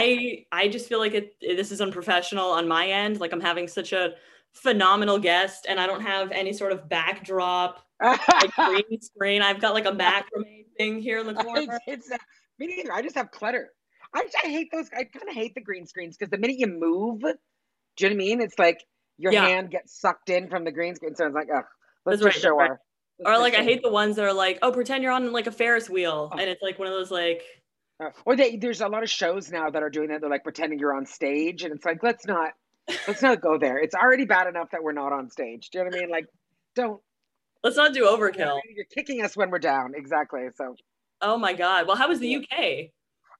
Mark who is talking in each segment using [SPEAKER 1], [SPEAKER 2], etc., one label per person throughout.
[SPEAKER 1] I I just feel like it, this is unprofessional on my end. Like I'm having such a phenomenal guest, and I don't have any sort of backdrop, like green screen. I've got like a macrame thing here in the corner.
[SPEAKER 2] It's, it's uh, me neither. I just have clutter. I, I hate those. I kind of hate the green screens because the minute you move, do you know what I mean? It's like your
[SPEAKER 1] Yeah.
[SPEAKER 2] hand gets sucked in from the green screen. So it's like, oh, let's
[SPEAKER 1] That's
[SPEAKER 2] just
[SPEAKER 1] right,
[SPEAKER 2] show
[SPEAKER 1] that's
[SPEAKER 2] our. let's
[SPEAKER 1] or like I hate the ones that are like, oh, pretend you're on like a Ferris wheel,
[SPEAKER 2] Oh.
[SPEAKER 1] and it's like one of those like,
[SPEAKER 2] Uh, or they, there's a lot of shows now that are doing that. They're like pretending you're on stage, and it's like, let's not, let's not go there. It's already bad enough that we're not on stage. Do you know what I mean? Like, don't.
[SPEAKER 1] let's not do overkill.
[SPEAKER 2] You're kicking us when we're down. Exactly. So,
[SPEAKER 1] Oh my god. Well, how was the UK?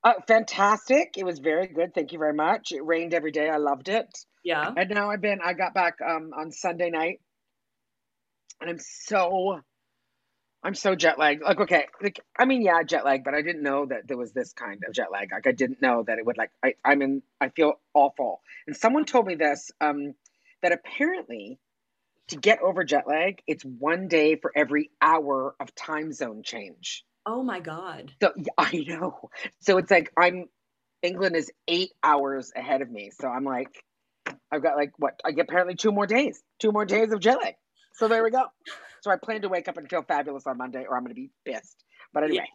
[SPEAKER 2] uh, fantastic. It was very good. Thank you very much. It rained every day. I loved it.
[SPEAKER 1] Yeah.
[SPEAKER 2] And now I've been. I got back um, on Sunday night, and I'm so. I'm so jet lagged. Like, okay, like I mean, yeah, jet lag, but I didn't know that there was this kind of jet lag. Like, I didn't know that it would like. I, I'm in. I feel awful. And someone told me this. Um, that apparently, to get over jet lag, it's one day for every hour of time zone change.
[SPEAKER 1] Oh my god.
[SPEAKER 2] So yeah, I know. So it's like I'm. England is eight hours ahead of me. So I'm like, I've got like what? I get apparently two more days. Two more days of jet lag. So there we go. So I plan to wake up and feel fabulous on Monday, or I'm going to be pissed. But anyway,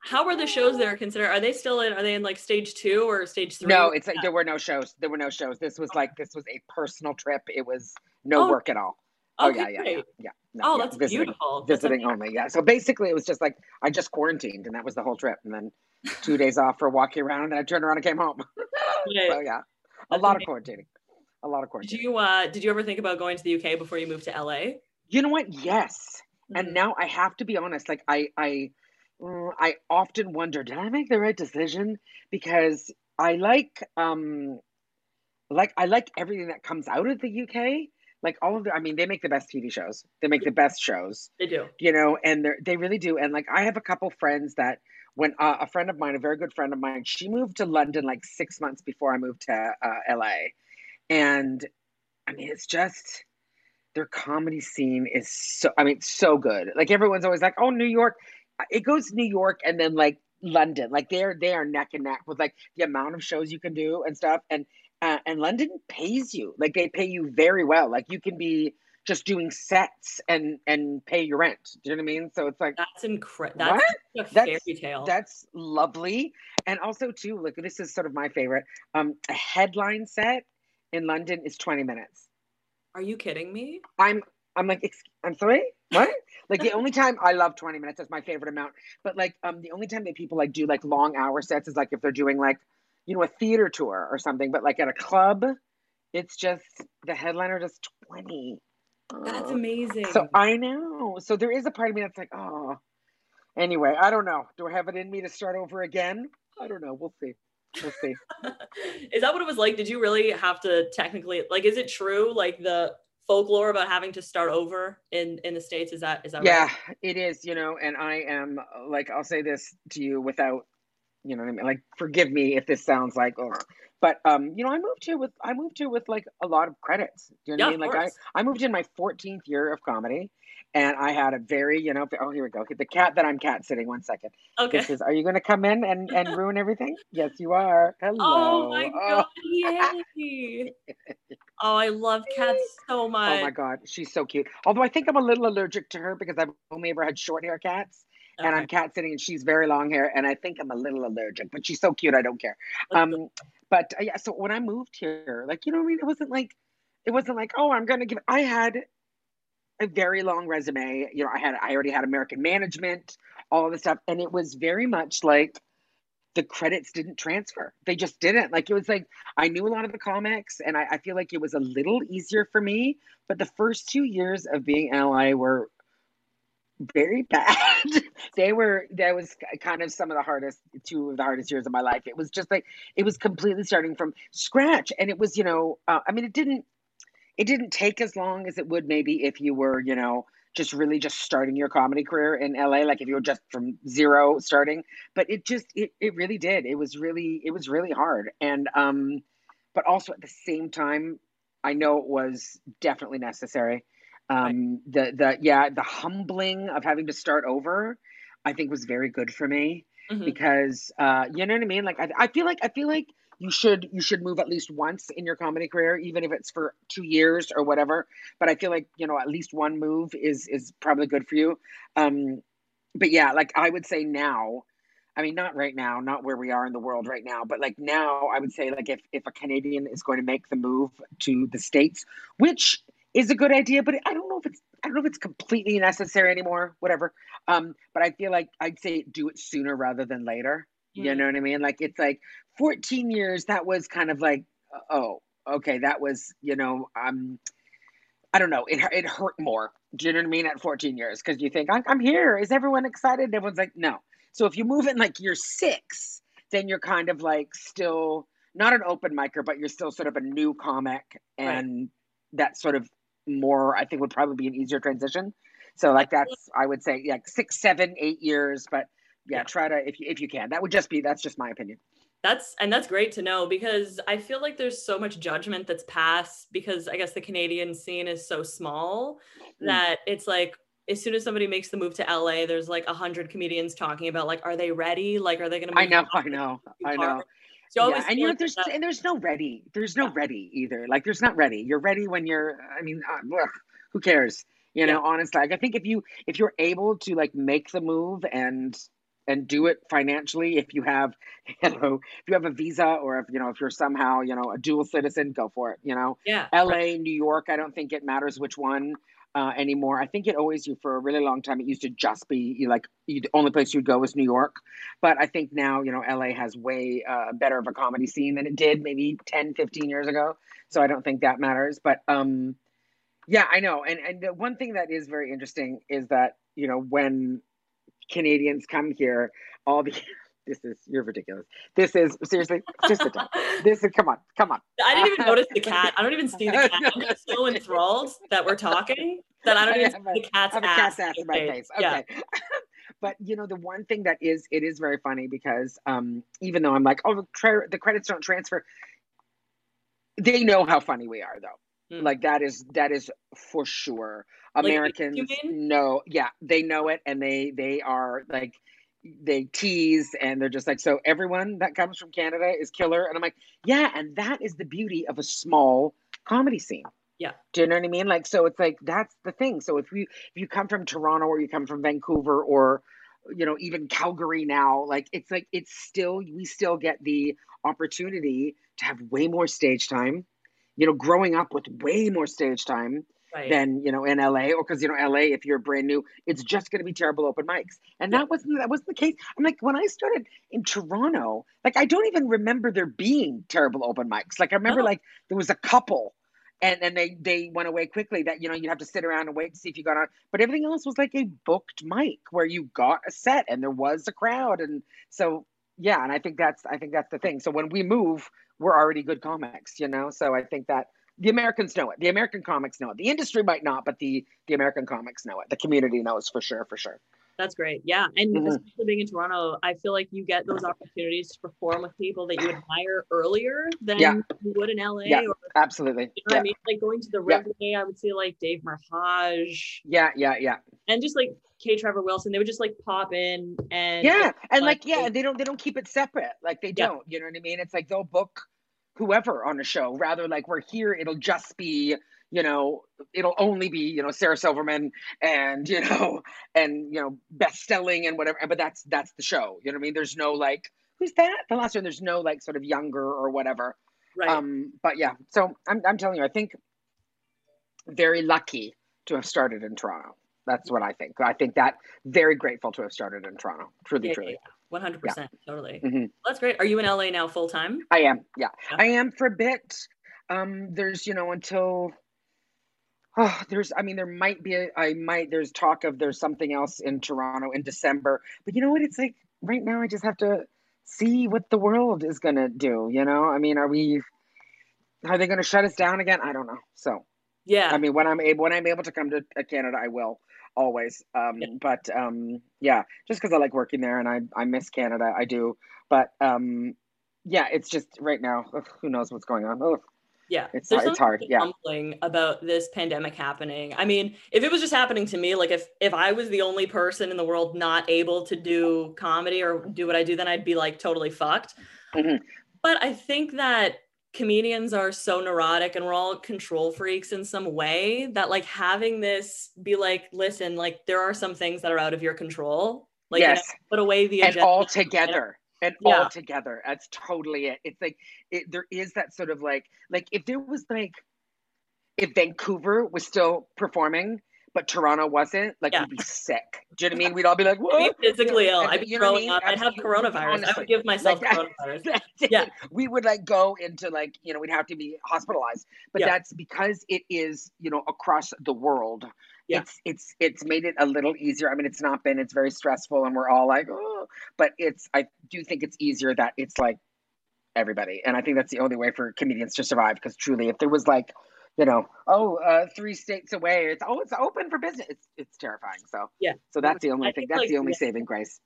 [SPEAKER 1] How are the shows there considered? Are they still in? Are they in like stage two or stage three?
[SPEAKER 2] no, it's like there were no shows. There were no shows. This was like this was a personal trip. It was no
[SPEAKER 1] Oh,
[SPEAKER 2] work at all. Oh
[SPEAKER 1] Okay,
[SPEAKER 2] yeah, yeah, yeah, yeah. No,
[SPEAKER 1] Oh,
[SPEAKER 2] yeah,
[SPEAKER 1] that's
[SPEAKER 2] visiting,
[SPEAKER 1] beautiful.
[SPEAKER 2] Visiting
[SPEAKER 1] amazing.
[SPEAKER 2] only. Yeah. So basically, it was just like I just quarantined, and that was the whole trip. And then two days off for walking around, and then I turned around and came home.
[SPEAKER 1] Right.
[SPEAKER 2] so yeah, a
[SPEAKER 1] That's
[SPEAKER 2] lot of
[SPEAKER 1] amazing.
[SPEAKER 2] quarantining. A lot of
[SPEAKER 1] Did
[SPEAKER 2] quarantining.
[SPEAKER 1] you uh did you ever think about going to the UK before you moved to LA?
[SPEAKER 2] You know what? Yes. And
[SPEAKER 1] Mhm.
[SPEAKER 2] now I have to be honest. Like I, I, mm, I often wonder, did I make the right decision? Because I like, um, like I like everything that comes out of the UK. Like all of the, I mean, they make the best TV shows. They make the best shows,
[SPEAKER 1] They do.
[SPEAKER 2] you know, and they they really do. And like I have a couple friends that when uh, a friend of mine, a very good friend of mine, she moved to London like six months before I moved to uh, LA, and I mean, it's just their comedy scene is so I mean, so good. Like everyone's always like, "Oh, New York." It goes New York and then like London. Like they're they are neck and neck with like the amount of shows you can do and stuff. And uh, and London pays you. Like they pay you very well. Like you can be just doing sets and and pay your rent. Do you know what I mean? So it's like
[SPEAKER 1] That's incredible.
[SPEAKER 2] What?
[SPEAKER 1] That's a
[SPEAKER 2] That's-
[SPEAKER 1] fairy tale.
[SPEAKER 2] that's lovely. And also too, like this is sort of my favorite. Um, a headline set in London is 20 minutes.
[SPEAKER 1] Are you kidding me?
[SPEAKER 2] I'm I'm like, I'm sorry, what? like the only time I love 20 minutes, that's my favorite amount. But like um the only time that people like do like long hour sets is like if they're doing like, you know, a theater tour or something. But like at a club, it's just the headliner does 20.
[SPEAKER 1] That's amazing.
[SPEAKER 2] So I know. So there is a part of me that's like, oh. Anyway, I don't know. Do I have it in me to start over again? I don't know. We'll see. We'll see.
[SPEAKER 1] is that what it was like? Did you really have to technically like is it true like the folklore about having to start over in in the states is that is that
[SPEAKER 2] yeah,
[SPEAKER 1] right?
[SPEAKER 2] it is, you know, and I am like I'll say this to you without you know what I mean? Like forgive me if this sounds like oh but um you know I moved here with I moved here with like a lot of credits. Do you know what I
[SPEAKER 1] Yeah,
[SPEAKER 2] mean? Like I
[SPEAKER 1] course.
[SPEAKER 2] I moved in my 14th year of comedy and I had a very, you know, oh here we go. The cat that I'm cat sitting one second.
[SPEAKER 1] Okay.
[SPEAKER 2] This is are you going to come in and and ruin everything? Yes, you are. Hello.
[SPEAKER 1] Oh my
[SPEAKER 2] Oh.
[SPEAKER 1] god, yay. Oh, I love cats so much.
[SPEAKER 2] Oh my god, she's so cute. Although I think I'm a little allergic to her because I've only ever had short hair cats, and I'm cat sitting, and she's very long hair, and I think I'm a little allergic. But she's so cute, I don't care. Um, but uh, yeah, so when I moved here, like you know, what I mean, it wasn't like, it wasn't like, oh, I'm gonna give. I had a very long resume. You know, I had, I already had American management, all this stuff, and it was very much like the credits didn't transfer. They just didn't. Like it was like I knew a lot of the comics, and I, I feel like it was a little easier for me. But the first two years of being in LA were very bad. they were that was kind of some of the hardest two of the hardest years of my life. It was just like it was completely starting from scratch, and it was you know uh, I mean it didn't it didn't take as long as it would maybe if you were you know just really just starting your comedy career in LA like if you were just from zero starting but it just it, it really did. It was really it was really hard. And um but also at the same time I know it was definitely necessary. Um the the yeah the humbling of having to start over I think was very good for me
[SPEAKER 1] Mhm.
[SPEAKER 2] because uh you know what I mean? Like I, I feel like I feel like you should you should move at least once in your comedy career even if it's for two years or whatever. But i feel like you know at least one move is is probably good for you. Um but yeah like i would say now i mean not right now not where we are in the world right now but like now i would say like if if a canadian is going to make the move to the states which is a good idea but i don't know if it's i don't know if it's completely necessary anymore whatever. Um but i feel like i'd say do it sooner rather than later. You know what I mean? Like it's like 14 years, that was kind of like, oh, okay, that was, you know, um, I don't know, it, it hurt more. Do you know what I mean? At 14 years, because you think, I'm, I'm here. Is everyone excited? Everyone's like, no. So if you move in like year six, then you're kind of like still not an open micer, but you're still sort of a new comic. And right. that sort of more, I think, would probably be an easier transition. So like that's, I would say, like six, seven, eight years, but yeah, try to if you, if you can. That would just be that's just my opinion.
[SPEAKER 1] That's and that's great to know because I feel like there's so much judgment that's passed because I guess the Canadian scene is so small mm. that it's like as soon as somebody makes the move to LA, there's like a hundred comedians talking about like, are they ready? Like, are they going to?
[SPEAKER 2] I know, I know, I know. So yeah, and you know, there's that- and there's no ready. There's no yeah. ready either. Like, there's not ready. You're ready when you're. I mean, uh, ugh, who cares? You know, yeah. honestly, like I think if you if you're able to like make the move and and do it financially if you have you know if you have a visa or if you know if you're somehow you know a dual citizen go for it you know?
[SPEAKER 1] Yeah.
[SPEAKER 2] La new york i don't think it matters which one uh, anymore. I think it always you for a really long time it used to just be you like you, the only place you'd go was new york. But i think now you know la has way uh, better of a comedy scene than it did maybe 10 15 years ago. So i don't think that matters. But um yeah i know. And and the one thing that is very interesting is that you know when Canadians come here, all the this is you're ridiculous. This is seriously just a time. This is come on, come on.
[SPEAKER 1] I didn't even notice the cat. I don't even see the cat. I'm so enthralled that we're talking that I don't even see the cat's,
[SPEAKER 2] I have a cat's ass in my face. Okay. Yeah. but you know the one thing that is it is very funny because um even though I'm like oh the credits don't transfer, they know how funny we are though. Mm. Like that is that is for sure. Americans like, know, yeah, they know it, and they they are like they tease and they're just like so everyone that comes from Canada is killer, and I'm like yeah, and that is the beauty of a small comedy scene.
[SPEAKER 1] Yeah.
[SPEAKER 2] Do you know what I mean? Like, so it's like that's the thing. So if you if you come from Toronto or you come from Vancouver or you know even Calgary now, like it's like it's still we still get the opportunity to have way more stage time. You know, growing up with way more stage time right. than you know in LA or because you know LA if you're brand new it's just going to be terrible open mics. And yeah. that wasn't that wasn't the case. I'm like when I started in Toronto like I don't even remember there being terrible open mics. Like I remember oh. like there was a couple and then they they went away quickly that you know you'd have to sit around and wait to see if you got on. But everything else was like a booked mic where you got a set and there was a crowd. And so yeah and i think that's i think that's the thing. So when we move we're already good comics you know so i think that the Americans know it. The American comics know it. The industry might not, but the the American comics know it. The community knows for sure, for sure.
[SPEAKER 1] That's great. Yeah. And mm-hmm. especially being in Toronto, I feel like you get those opportunities to perform with people that you admire earlier than yeah. you would in LA.
[SPEAKER 2] Yeah, or, absolutely.
[SPEAKER 1] You know yeah. I mean? Like going to the River yeah. I would see like Dave Merheje.
[SPEAKER 2] Yeah, yeah, yeah.
[SPEAKER 1] And just like K. Trevor Wilson, they would just like pop in and
[SPEAKER 2] Yeah. And like, like yeah, they don't they don't keep it separate. Like they don't, you know what I mean? It's like they'll book whoever on a show rather like we're here it'll just be you know it'll only be you know sarah silverman and you know and you know best selling and whatever but that's that's the show you know what i mean? There's no like who's that? The last one there's no like sort of younger or whatever. Right. Um but yeah so i'm, I'm telling you i think very lucky to have started in toronto. That's what i think. I think that very grateful to have started in toronto. Truly yeah, truly. yeah,
[SPEAKER 1] 100% yeah. totally. Mm-hmm. that's great. Are you in la now full time
[SPEAKER 2] i am yeah. yeah. i am for a bit. Um there's you know until oh there's i mean there might be a, I might there's talk of there's something else in toronto in december but you know what it's like right now i just have to see what the world is going to do you know i mean are we are they going to shut us down again i don't know so
[SPEAKER 1] yeah
[SPEAKER 2] i mean when i'm able when i'm able to come to canada i will always. Um, yeah. But um, yeah, just because I like working there and I, I miss Canada, I do. But um, yeah, it's just right now, ugh, who knows what's going on. Ugh.
[SPEAKER 1] Yeah,
[SPEAKER 2] it's, There's it's hard. Yeah,
[SPEAKER 1] about this pandemic happening. I mean, if it was just happening to me, like if if I was the only person in the world not able to do comedy or do what I do, then I'd be like totally fucked.
[SPEAKER 2] Mm-hmm.
[SPEAKER 1] But I think that comedians are so neurotic and we're all control freaks in some way that like having this be like, listen, like there are some things that are out of your control. Like
[SPEAKER 2] yes.
[SPEAKER 1] you know, put away the
[SPEAKER 2] and all together. And yeah. all together. That's totally it. It's like it, there is that sort of like like if there was like if Vancouver was still performing, but Toronto wasn't, like yeah. we'd be sick. Do you know what I mean? We'd all be like, "What?"
[SPEAKER 1] Be physically ill. I'd be you throwing up. I'd have coronavirus. Honestly, I would give myself like, coronavirus. yeah,
[SPEAKER 2] we would like go into like you know we'd have to be hospitalized, but yeah. that's because it is you know across the world. Yeah. It's it's it's made it a little easier. I mean, it's not been. It's very stressful, and we're all like, oh, but it's. I do think it's easier that it's like everybody, and I think that's the only way for comedians to survive. Because truly, if there was like you know, oh, uh, three states away. It's oh, it's open for business. It's it's terrifying. So
[SPEAKER 1] yeah.
[SPEAKER 2] So that's the only I thing. That's like, the only saving grace.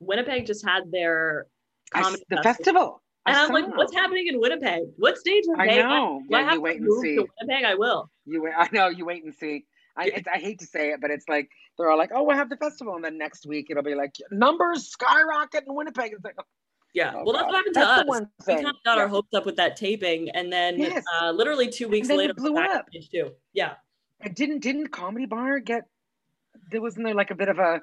[SPEAKER 1] Winnipeg just had their
[SPEAKER 2] I, the festival.
[SPEAKER 1] And I am like, what's happening in Winnipeg? What stage are they?
[SPEAKER 2] I know.
[SPEAKER 1] Yeah, I have you wait and see. Winnipeg, I will.
[SPEAKER 2] You wait. I know. You wait and see. I, I hate to say it, but it's like they're all like, "Oh, we'll have the festival," and then next week it'll be like numbers skyrocket in Winnipeg. It's like,
[SPEAKER 1] yeah. Oh, well, that's what happened to that's us. We kind of got yeah. our hopes up with that taping, and then yes. uh, literally two weeks later, it
[SPEAKER 2] blew up.
[SPEAKER 1] Too. Yeah.
[SPEAKER 2] And didn't didn't Comedy Bar get? There wasn't there like a bit of a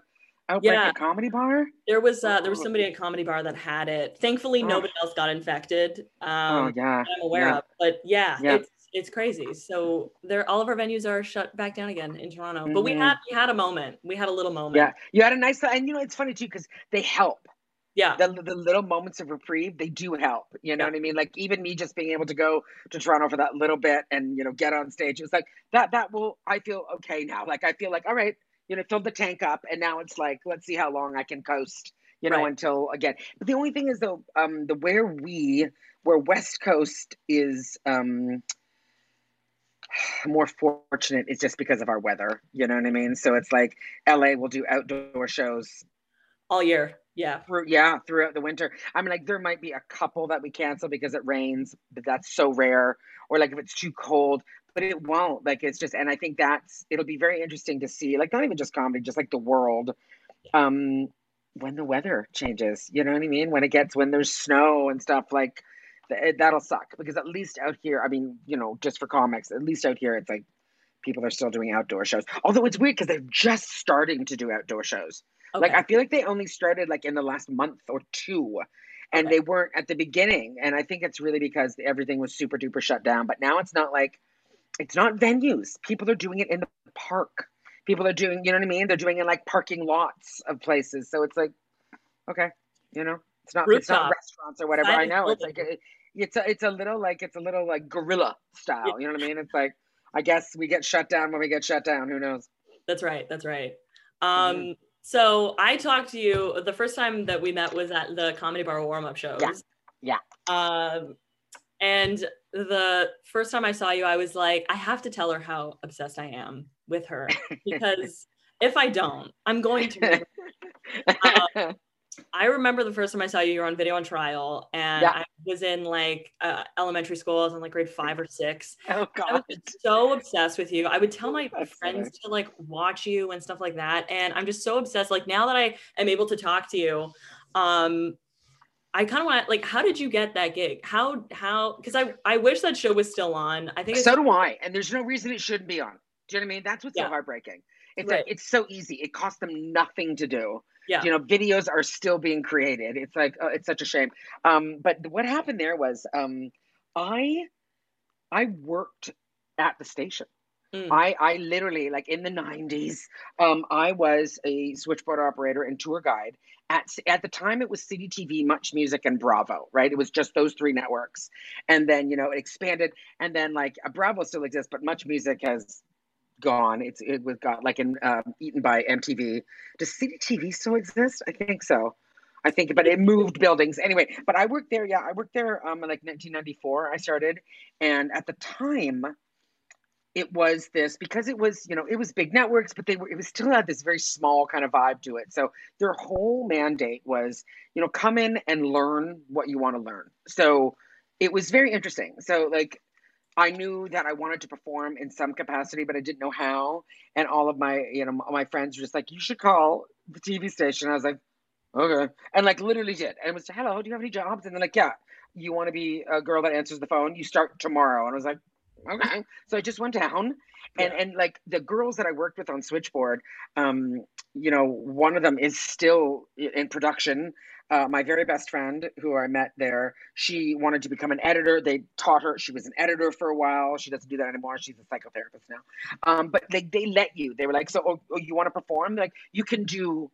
[SPEAKER 2] outbreak yeah. at Comedy Bar.
[SPEAKER 1] There was uh, there was oh. somebody at Comedy Bar that had it. Thankfully, oh. nobody else got infected. Um,
[SPEAKER 2] oh yeah.
[SPEAKER 1] I'm aware yeah. of, but yeah, yeah, it's it's crazy. So there, all of our venues are shut back down again in Toronto. Mm-hmm. But we mm-hmm. had we had a moment. We had a little moment.
[SPEAKER 2] Yeah, you had a nice, and you know it's funny too because they help
[SPEAKER 1] yeah
[SPEAKER 2] the, the little moments of reprieve they do help you know yeah. what i mean like even me just being able to go to toronto for that little bit and you know get on stage it's like that that will i feel okay now like i feel like all right you know filled the tank up and now it's like let's see how long i can coast you know right. until again but the only thing is though um the where we where west coast is um more fortunate is just because of our weather you know what i mean so it's like la will do outdoor shows
[SPEAKER 1] all year yeah.
[SPEAKER 2] Through yeah, throughout the winter. I mean, like there might be a couple that we cancel because it rains, but that's so rare. Or like if it's too cold, but it won't. Like it's just, and I think that's it'll be very interesting to see. Like not even just comedy, just like the world. Um, when the weather changes, you know what I mean? When it gets when there's snow and stuff like that'll suck because at least out here, I mean, you know, just for comics, at least out here, it's like people are still doing outdoor shows. Although it's weird because they're just starting to do outdoor shows. Okay. Like I feel like they only started like in the last month or two and okay. they weren't at the beginning and I think it's really because everything was super duper shut down but now it's not like it's not venues. People are doing it in the park. People are doing, you know what I mean? They're doing it in like parking lots of places. So it's like okay, you know, it's not Rooftop. it's not restaurants or whatever. I, I know it's like it, it's a it's a little like it's a little like guerrilla style. Yeah. You know what I mean? It's like I guess we get shut down when we get shut down. Who knows?
[SPEAKER 1] That's right. That's right. Um, mm-hmm. So I talked to you the first time that we met was at the comedy bar warm up shows.
[SPEAKER 2] Yeah.
[SPEAKER 1] Yeah. Um, and the first time I saw you, I was like, I have to tell her how obsessed I am with her because if I don't, I'm going to. um, I remember the first time I saw you, you were on video on trial, and yeah. I was in like uh, elementary school. I was in like grade five or six.
[SPEAKER 2] Oh god!
[SPEAKER 1] I was so obsessed with you. I would tell my That's friends to like watch you and stuff like that, and I'm just so obsessed. Like now that I am able to talk to you, um, I kind of want like, how did you get that gig? How how? Because I I wish that show was still on. I think
[SPEAKER 2] so do I, and there's no reason it shouldn't be on. Do you know what I mean? That's what's yeah. so heartbreaking. It's right. like it's so easy. It costs them nothing to do
[SPEAKER 1] yeah.
[SPEAKER 2] you know videos are still being created it's like oh, it's such a shame um, but what happened there was um, i i worked at the station mm. I, I literally like in the 90s um, i was a switchboard operator and tour guide at, at the time it was city tv much music and bravo right it was just those three networks and then you know it expanded and then like a bravo still exists but much music has gone. It's it was got like in um, eaten by MTV. Does City TV still exist? I think so. I think, but it moved buildings anyway. But I worked there. Yeah, I worked there. Um, like 1994, I started, and at the time, it was this because it was you know it was big networks, but they were it was still had this very small kind of vibe to it. So their whole mandate was you know come in and learn what you want to learn. So it was very interesting. So like I knew that I wanted to perform in some capacity, but I didn't know how. And all of my, you know, my friends were just like, "You should call the TV station." I was like, "Okay," and like literally did. And it was, "Hello, do you have any jobs?" And they're like, "Yeah." you want to be a girl that answers the phone? You start tomorrow. And I was like, okay. So I just went down and, yeah. and like the girls that I worked with on Switchboard, um, you know, one of them is still in production. Uh, my very best friend who I met there, she wanted to become an editor. They taught her, she was an editor for a while. She doesn't do that anymore. She's a psychotherapist now. Um, but they, they let you, they were like, so, oh, oh you want to perform? Like, you can do,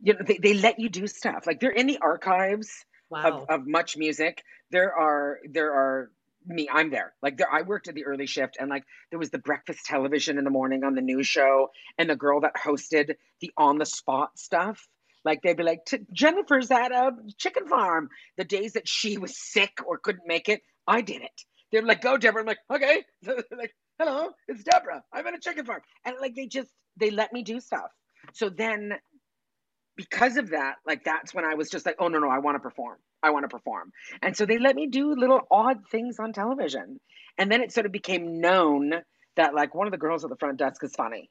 [SPEAKER 2] you know, they, they let you do stuff. Like they're in the archives wow. of, of much music. There are, there are me i'm there like there i worked at the early shift and like there was the breakfast television in the morning on the news show and the girl that hosted the on the spot stuff like they'd be like jennifer's at a chicken farm. The days that she was sick or couldn't make it i did it. They're like go deborah. I'm like okay. Like hello it's deborah. I'm at a chicken farm. And like they just they let me do stuff. So then because of that like that's when i was just like oh no no i want to perform. I want to perform. And so they let me do little odd things on television. And then it sort of became known that like one of the girls at the front desk is funny.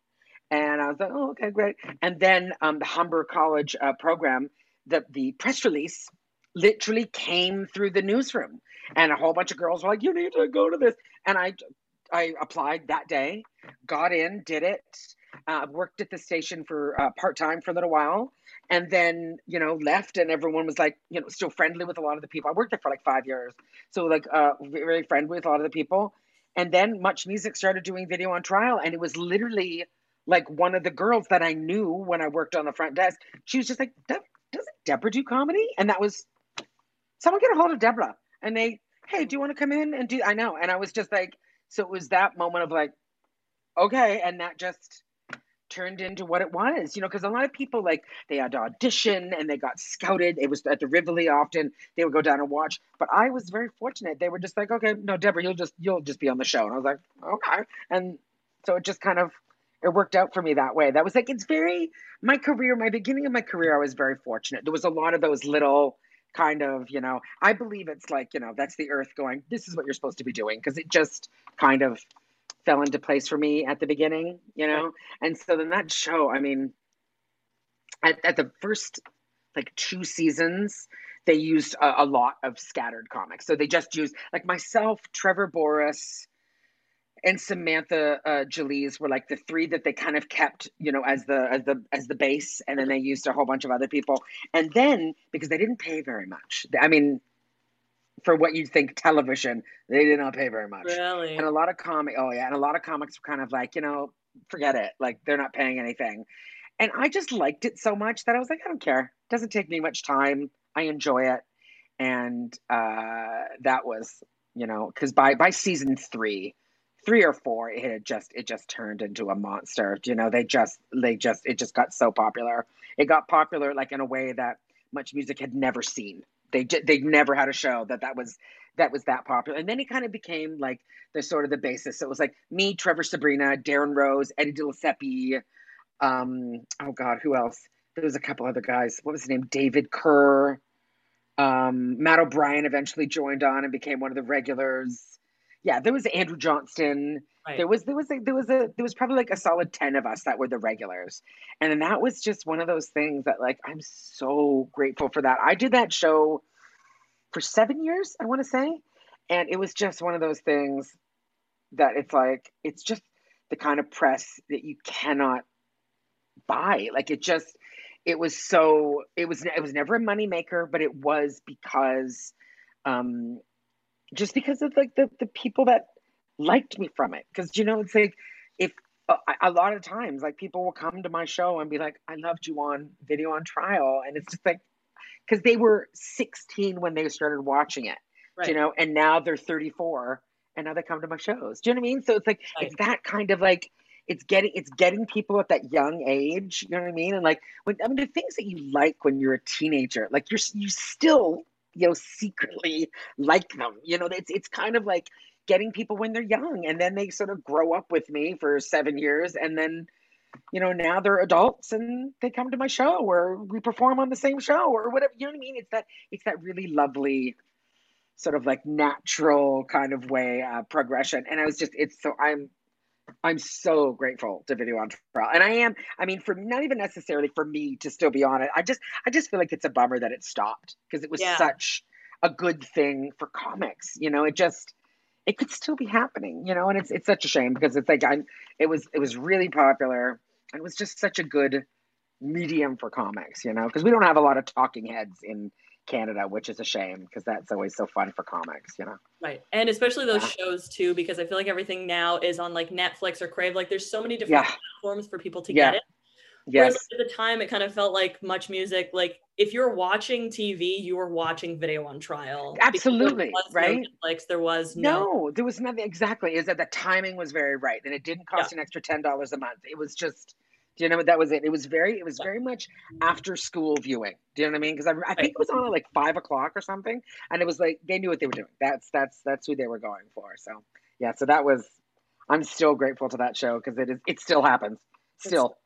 [SPEAKER 2] And I was like, oh, okay, great. And then um, the Humber College uh, program, the, the press release literally came through the newsroom. And a whole bunch of girls were like, you need to go to this. And I, I applied that day, got in, did it, uh, worked at the station for uh, part time for a little while, and then you know left and everyone was like you know still friendly with a lot of the people i worked there for like five years so like uh very friendly with a lot of the people and then much music started doing video on trial and it was literally like one of the girls that i knew when i worked on the front desk she was just like doesn't deborah do comedy and that was someone get a hold of deborah and they hey do you want to come in and do i know and i was just like so it was that moment of like okay and that just turned into what it was, you know, because a lot of people like they had to audition and they got scouted. It was at the Rivoli often. They would go down and watch. But I was very fortunate. They were just like, okay, no, Deborah, you'll just you'll just be on the show. And I was like, okay. And so it just kind of it worked out for me that way. That was like it's very my career, my beginning of my career, I was very fortunate. There was a lot of those little kind of, you know, I believe it's like, you know, that's the earth going, this is what you're supposed to be doing. Cause it just kind of fell into place for me at the beginning, you know? Right. And so then that show, I mean, at, at the first like two seasons, they used a, a, lot of scattered comics. So they just used like myself, Trevor Boris, and Samantha uh, Jalees were like the three that they kind of kept, you know, as the as the as the base, and then they used a whole bunch of other people. And then because they didn't pay very much, I mean, for what you think television. They did not pay very much.
[SPEAKER 1] Really?
[SPEAKER 2] And a lot of comic oh yeah, and a lot of comics were kind of like, you know, forget it. Like they're not paying anything. And I just liked it so much that I was like, I don't care. It doesn't take me much time. I enjoy it. And uh that was, you know, because by by season three, three or four, it had just it just turned into a monster. You know, they just they just it just got so popular. It got popular like in a way that much music had never seen they they never had a show that that was that was that popular. And then it kind of became like the sort of the basis. So it was like me, Trevor Sabrina, Darren Rose, Eddie DeLiseppe, um, oh God, who else? There was a couple other guys. What was his name? David Kerr. Um, Matt O'Brien eventually joined on and became one of the regulars. Yeah, there was Andrew Johnston. Right. There was there was a, there was a there was probably like a solid ten of us that were the regulars, and then that was just one of those things that like I'm so grateful for that. I did that show for seven years, I want to say, and it was just one of those things that it's like it's just the kind of press that you cannot buy. Like it just it was so it was it was never a moneymaker, but it was because um just because of like the the people that liked me from it. Because you know, it's like if uh, a lot of times, like people will come to my show and be like, "I loved you on video on trial," and it's just like because they were 16 when they started watching it, right. you know, and now they're 34 and now they come to my shows. Do you know what I mean? So it's like right. it's that kind of like it's getting it's getting people at that young age. You know what I mean? And like when I mean the things that you like when you're a teenager, like you're you still you know secretly like them. You know, it's it's kind of like getting people when they're young and then they sort of grow up with me for seven years and then you know now they're adults and they come to my show or we perform on the same show or whatever you know what i mean it's that it's that really lovely sort of like natural kind of way uh, progression and i was just it's so i'm i'm so grateful to video on trial and i am i mean for not even necessarily for me to still be on it. I just i just feel like it's a bummer that it stopped because it was yeah. such a good thing for comics. You know, it just it could still be happening, you know, and it's it's such a shame because it's like I'm it was it was really popular. And it was just such a good medium for comics, you know, because we don't have a lot of talking heads in Canada, which is a shame because that's always so fun for comics, you know.
[SPEAKER 1] Right. And especially those yeah. shows too, because I feel like everything now is on like Netflix or Crave. Like there's so many different yeah. platforms for people to yeah. get it. Yes. Whereas at the time, it kind of felt like much music. Like if you're watching TV, you were watching video on trial.
[SPEAKER 2] Absolutely, right?
[SPEAKER 1] No Netflix, there was
[SPEAKER 2] no... no. there was nothing. Exactly, is that the timing was very right, and it didn't cost yeah. an extra ten dollars a month. It was just, do you know what that was? It. It was very, it was very much after school viewing. Do you know what I mean? Because I, I think it was on at like five o'clock or something, and it was like they knew what they were doing. That's that's that's who they were going for. So yeah, so that was. I'm still grateful to that show because it is. It still happens. Still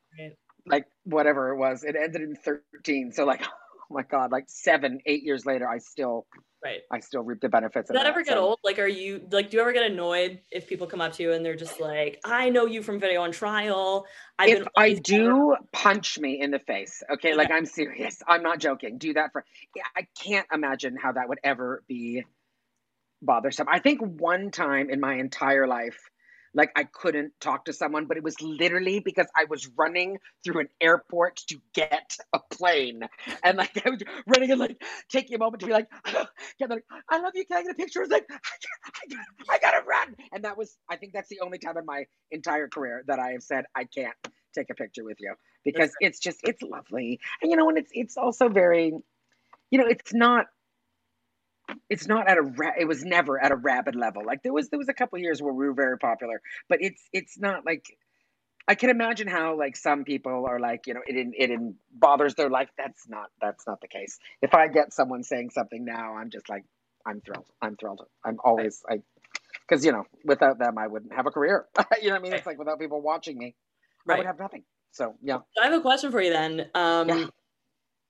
[SPEAKER 2] like whatever it was. It ended in 13. So like, oh my God, like seven, eight years later, I still,
[SPEAKER 1] right.
[SPEAKER 2] I still reap the benefits.
[SPEAKER 1] Does that, that ever get so. old? Like, are you like, do you ever get annoyed if people come up to you and they're just like, I know you from video on trial.
[SPEAKER 2] I've if I do, punch me in the face. Okay? okay. Like I'm serious. I'm not joking. Do that for, yeah, I can't imagine how that would ever be bothersome. I think one time in my entire life, like I couldn't talk to someone, but it was literally because I was running through an airport to get a plane. And like I was running and like taking a moment to be like, like I love you. Can I get a picture? It's like, I, gotta, I gotta run. And that was, I think that's the only time in my entire career that I have said, I can't take a picture with you because it's just, it's lovely. And you know, and it's, it's also very, you know, it's not it's not at a ra- it was never at a rabid level. Like there was there was a couple years where we were very popular but it's it's not like i can imagine how like some people are like you know it it bothers their life. That's not that's not the case. If i get someone saying something now i'm just like i'm thrilled i'm thrilled. I'm always i because you know without them i wouldn't have a career. You know what i mean? It's like without people watching me right. i would have nothing. So yeah.
[SPEAKER 1] I have a question for you then. Um yeah.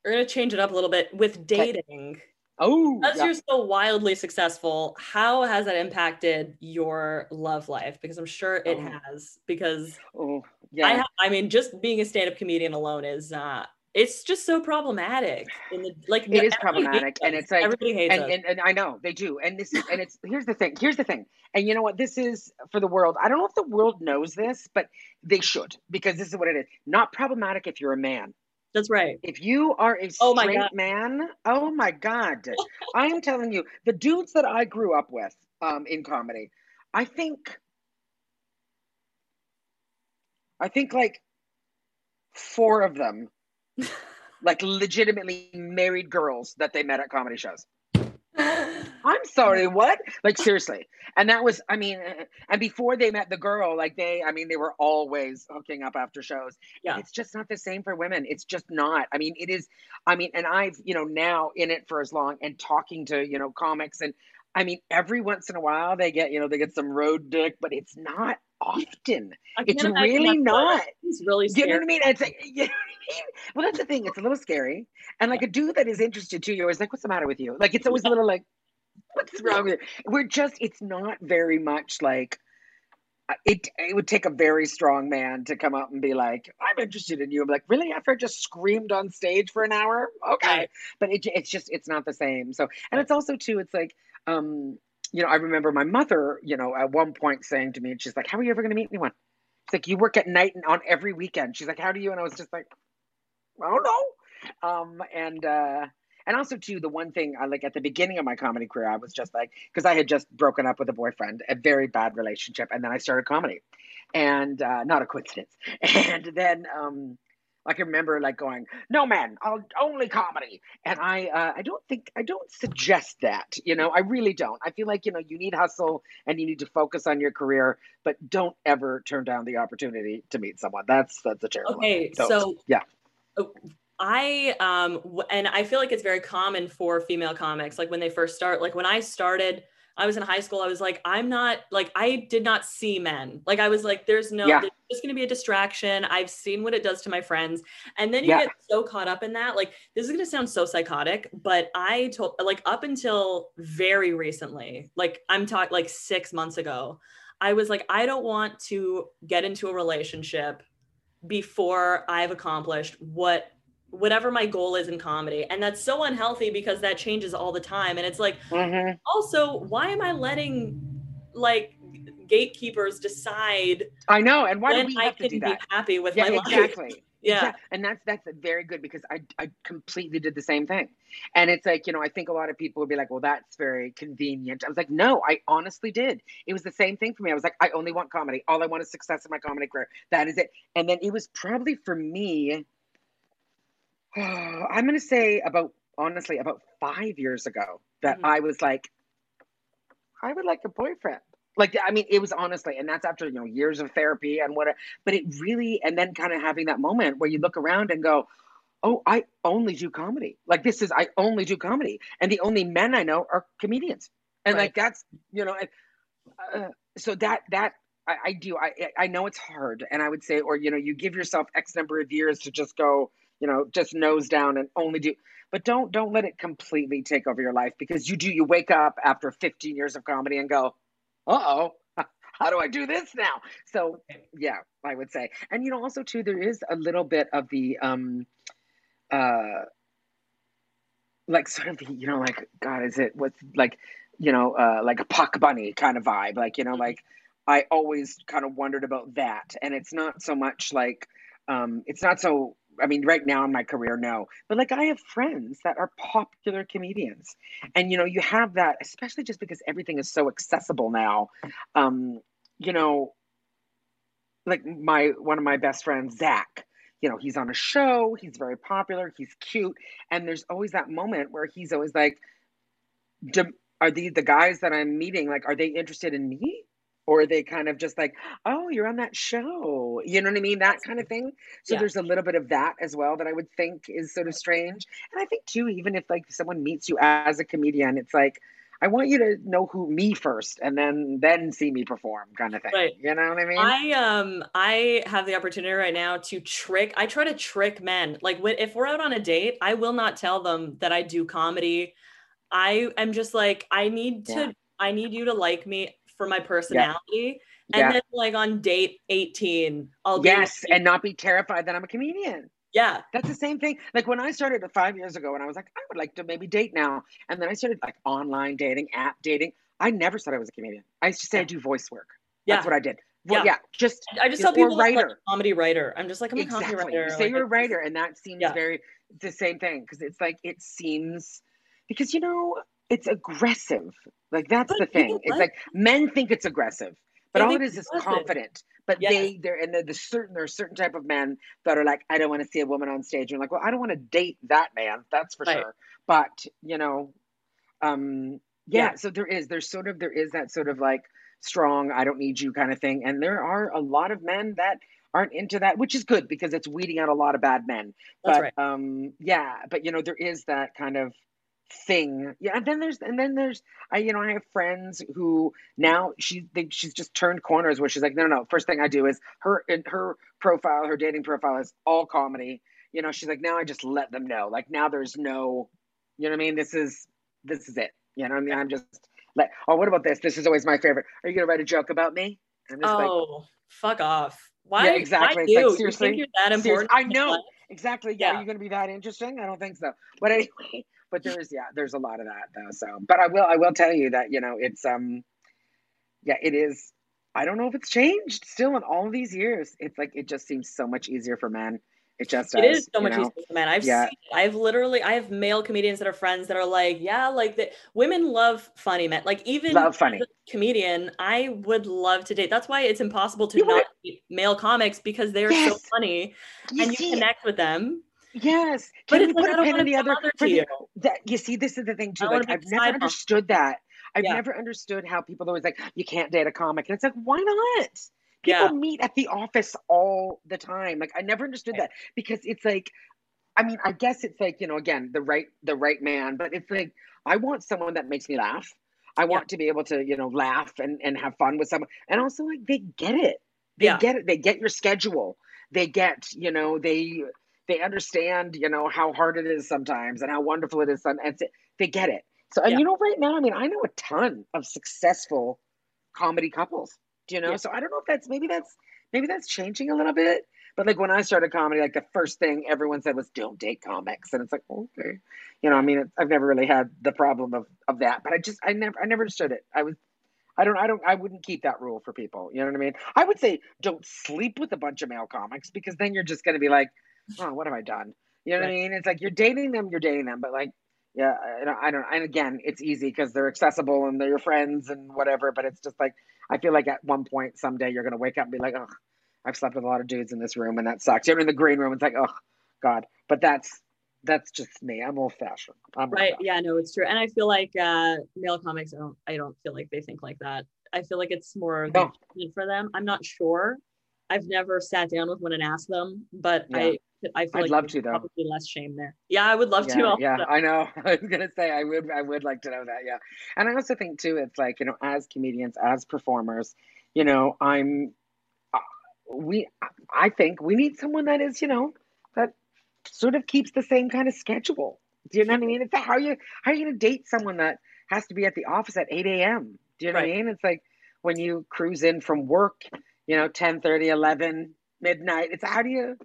[SPEAKER 1] we're gonna change it up a little bit. With dating okay
[SPEAKER 2] Oh,
[SPEAKER 1] as yeah. you're so wildly successful, how has that impacted your love life? Because I'm sure it oh. has. Because
[SPEAKER 2] oh, yeah.
[SPEAKER 1] I, have, I mean, just being a stand-up comedian alone is uh, it's just so problematic. The, like
[SPEAKER 2] it is problematic, and it's like
[SPEAKER 1] everybody hates
[SPEAKER 2] and, and, and, I know they do. And this is and it's here's the thing. Here's the thing. And you know what? This is for the world. I don't know if the world knows this, but they should because this is what it is. Not problematic if you're a man.
[SPEAKER 1] That's right.
[SPEAKER 2] If you are a oh straight oh man, oh my God. I am telling you, the dudes that I grew up with um, in comedy, I think, I think like four of them, like legitimately married girls that they met at comedy shows. I'm sorry, what? Like seriously. And that was, I mean, and before they met the girl, like they, I mean, they were always hooking up after shows. Yeah. And it's just not the same for women. It's just not. I mean, it is, I mean, and I've, you know, now in it for as long and talking to, you know, comics and I mean, every once in a while they get, you know, they get some road dick, but it's not often. It's really not.
[SPEAKER 1] It's really scary.
[SPEAKER 2] You know what I mean? It's like, you know I mean? Well, that's the thing. It's a little scary. And like a dude that is interested too, you're always like, what's the matter with you? Like, it's always a little like, what's wrong with it? We're just, it's not very much like, uh, it it would take a very strong man to come up and be like, "I'm interested in you." I'm like, "Really?" After I just screamed on stage for an hour, okay. But it, it's just it's not the same. So, and it's also too. It's like, um, you know, I remember my mother, you know, at one point saying to me, and she's like, "How are you ever going to meet anyone?" It's like you work at night and on every weekend. She's like, "How do you?" And I was just like, "I don't know." Um, and uh, and also too, the one thing I like at the beginning of my comedy career, I was just like, because I had just broken up with a boyfriend, a very bad relationship, and then I started comedy, and uh, not a coincidence. And then um, I can remember like going, "No, man, I'll only comedy," and I uh, I don't think I don't suggest that. You know, I really don't. I feel like you know you need hustle and you need to focus on your career, but don't ever turn down the opportunity to meet someone. That's that's a terrible.
[SPEAKER 1] Okay, so yeah. I um and I feel like it's very common for female comics like when they first start like when I started I was in high school I was like I'm not like I did not see men like I was like there's no yeah. there's just going to be a distraction I've seen what it does to my friends and then you yeah. get so caught up in that like this is going to sound so psychotic but I told like up until very recently like I'm talking like 6 months ago I was like I don't want to get into a relationship before I've accomplished what whatever my goal is in comedy. And that's so unhealthy because that changes all the time. And it's like, mm-hmm. also, why am I letting like gatekeepers decide?
[SPEAKER 2] I know. And why do we have to do
[SPEAKER 1] that? happy with
[SPEAKER 2] yeah,
[SPEAKER 1] my
[SPEAKER 2] exactly. life? Exactly. Yeah. And that's that's very good because I I completely did the same thing. And it's like, you know, I think a lot of people would be like, well, that's very convenient. I was like, no, I honestly did. It was the same thing for me. I was like, I only want comedy. All I want is success in my comedy career. That is it. And then it was probably for me, I'm going to say about, honestly, about five years ago that mm-hmm. I was like, I would like a boyfriend. Like, I mean, it was honestly, and that's after, you know, years of therapy and what, but it really, and then kind of having that moment where you look around and go, oh, I only do comedy. Like, this is, I only do comedy. And the only men I know are comedians. And right. like, that's, you know, uh, so that, that, I, I do. I I know it's hard, and I would say, or you know, you give yourself X number of years to just go, you know, just nose down and only do but don't don't let it completely take over your life because you do you wake up after 15 years of comedy and go, "Uh-oh, how do I do this now?" So, yeah, I would say. And you know, also too there is a little bit of the um uh like sort of the, you know, like god, is it what's like, you know, uh like a puck bunny kind of vibe, like, you know, mm-hmm. like I always kind of wondered about that. And it's not so much like um it's not so I mean, right now in my career, no. But like, I have friends that are popular comedians, and you know, you have that, especially just because everything is so accessible now. Um, you know, like my one of my best friends, Zach. You know, he's on a show. He's very popular. He's cute, and there's always that moment where he's always like, "Are the the guys that I'm meeting like? Are they interested in me?" Or they kind of just like oh you're on that show you know what i mean that kind of thing so yeah. there's a little bit of that as well that i would think is sort of strange and i think too even if like someone meets you as a comedian it's like I want you to know who me first and then then see me perform kind of thing. Right. You know what I mean?
[SPEAKER 1] I um I have the opportunity right now to trick I try to trick men. Like if we're out on a date, I will not tell them that I do comedy. I am just like I need to yeah. I need you to like me for my personality. And then like on date 18, I'll
[SPEAKER 2] be Yes, and not be terrified that I'm a comedian.
[SPEAKER 1] Yeah.
[SPEAKER 2] That's the same thing. Like when I started five years ago and I was like, I would like to maybe date now. And then I started like online dating, app dating. I never said I was a comedian. I used to say yeah. I do voice work. Yeah. That's what I did. Well, yeah. yeah. just
[SPEAKER 1] I just tell people writer. Like comedy writer. I'm just like I'm exactly. a comedy writer.
[SPEAKER 2] You say like, you're a writer, and that seems yeah. very the same thing because it's like it seems because you know it's aggressive. Like that's but the thing. It's like men think it's aggressive, but all it is is confident. But yes. they they're and the certain there are certain type of men that are like, I don't want to see a woman on stage. And like, well, I don't want to date that man. That's for right. sure. But you know, um, yeah, yeah. So there is there's sort of there is that sort of like strong, I don't need you kind of thing. And there are a lot of men that aren't into that, which is good because it's weeding out a lot of bad men. That's but right. um, yeah, but you know, there is that kind of thing. Yeah and then there's and then there's i you know i have friends who now she they, she's just turned corners where she's like no no no first thing i do is her in her profile her dating profile is all comedy. You know she's like now i just let them know. Like now there's no you know what i mean? This is this is it. You know i mean? I'm just like oh what about this? This is always my favorite. Are you gonna write a joke about me?
[SPEAKER 1] I'm oh like, fuck off. Why yeah,
[SPEAKER 2] exactly.
[SPEAKER 1] Why you?
[SPEAKER 2] Like, seriously
[SPEAKER 1] you think you're that important?
[SPEAKER 2] I know. Exactly. Yeah. yeah. are you gonna be that interesting? I don't think so. But anyway but there's yeah there's a lot of that though so but i will i will tell you that you know it's um yeah it is i don't know if it's changed still in all of these years. It's like it just seems so much easier for men. It just does,
[SPEAKER 1] it is so much know? easier for men. I've yeah. seen i've literally i have male comedians that are friends that are like yeah like that women love funny men. Like even
[SPEAKER 2] love funny.
[SPEAKER 1] comedian i would love to date. That's why it's impossible to you not date male comics because they're yes. so funny you and you connect with them
[SPEAKER 2] Yes. Can but we put like, a pin in the other? For you. that, you see, this is the thing too. Like, I've never understood that. I've yeah. never understood how people always like, you can't date a comic. And it's like, why not? People yeah. meet at the office all the time. Like, I never understood that because it's like, I mean, I guess it's like, you know, again, the right, the right man, but it's like, I want someone that makes me laugh. I want yeah. to be able to, you know, laugh and, and have fun with someone. And also like they get it. They yeah. get it. They get your schedule. They get, you know, they they understand, you know, how hard it is sometimes and how wonderful it is. And they get it. So, and yeah. you know, right now, I mean, I know a ton of successful comedy couples. Do you know? Yeah. So I don't know if that's maybe that's maybe that's changing a little bit. But like when I started comedy, like the first thing everyone said was don't date comics. And it's like, okay. You know, I mean, I've never really had the problem of, of that, but I just, I never, I never understood it. I was, I don't, I don't, I wouldn't keep that rule for people. You know what I mean? I would say don't sleep with a bunch of male comics because then you're just going to be like, oh, what have I done? You know what. I mean? It's like you're dating them, you're dating them, but like, yeah, I don't, I don't and again, it's easy because they're accessible and they're your friends and whatever. But it's just like I feel like at one point someday you're gonna wake up and be like, oh, I've slept with a lot of dudes in this room and that sucks. You're in the green room. It's like, oh God. But that's that's just me. I'm old fashioned.
[SPEAKER 1] right. Yeah. No, it's true. And I feel like uh, male comics. I don't. I don't feel like they think like that. I feel like it's more no. for them. I'm not sure. I've never sat down with one and asked them, but yeah. I I feel
[SPEAKER 2] I'd
[SPEAKER 1] like
[SPEAKER 2] love to though.
[SPEAKER 1] Probably less shame there. Yeah, I would love
[SPEAKER 2] yeah,
[SPEAKER 1] to.
[SPEAKER 2] Also. Yeah, I know. I was gonna say I would. I would like to know that. Yeah, and I also think too, it's like you know, as comedians, as performers, you know, I'm. Uh, we, I think we need someone that is, you know, that sort of keeps the same kind of schedule. Do you know what I mean? It's how you how are you gonna date someone that has to be at the office at eight a.m. Do you know right. what I mean? It's like when you cruise in from work, you know, 10, 30, 11, midnight. It's how do you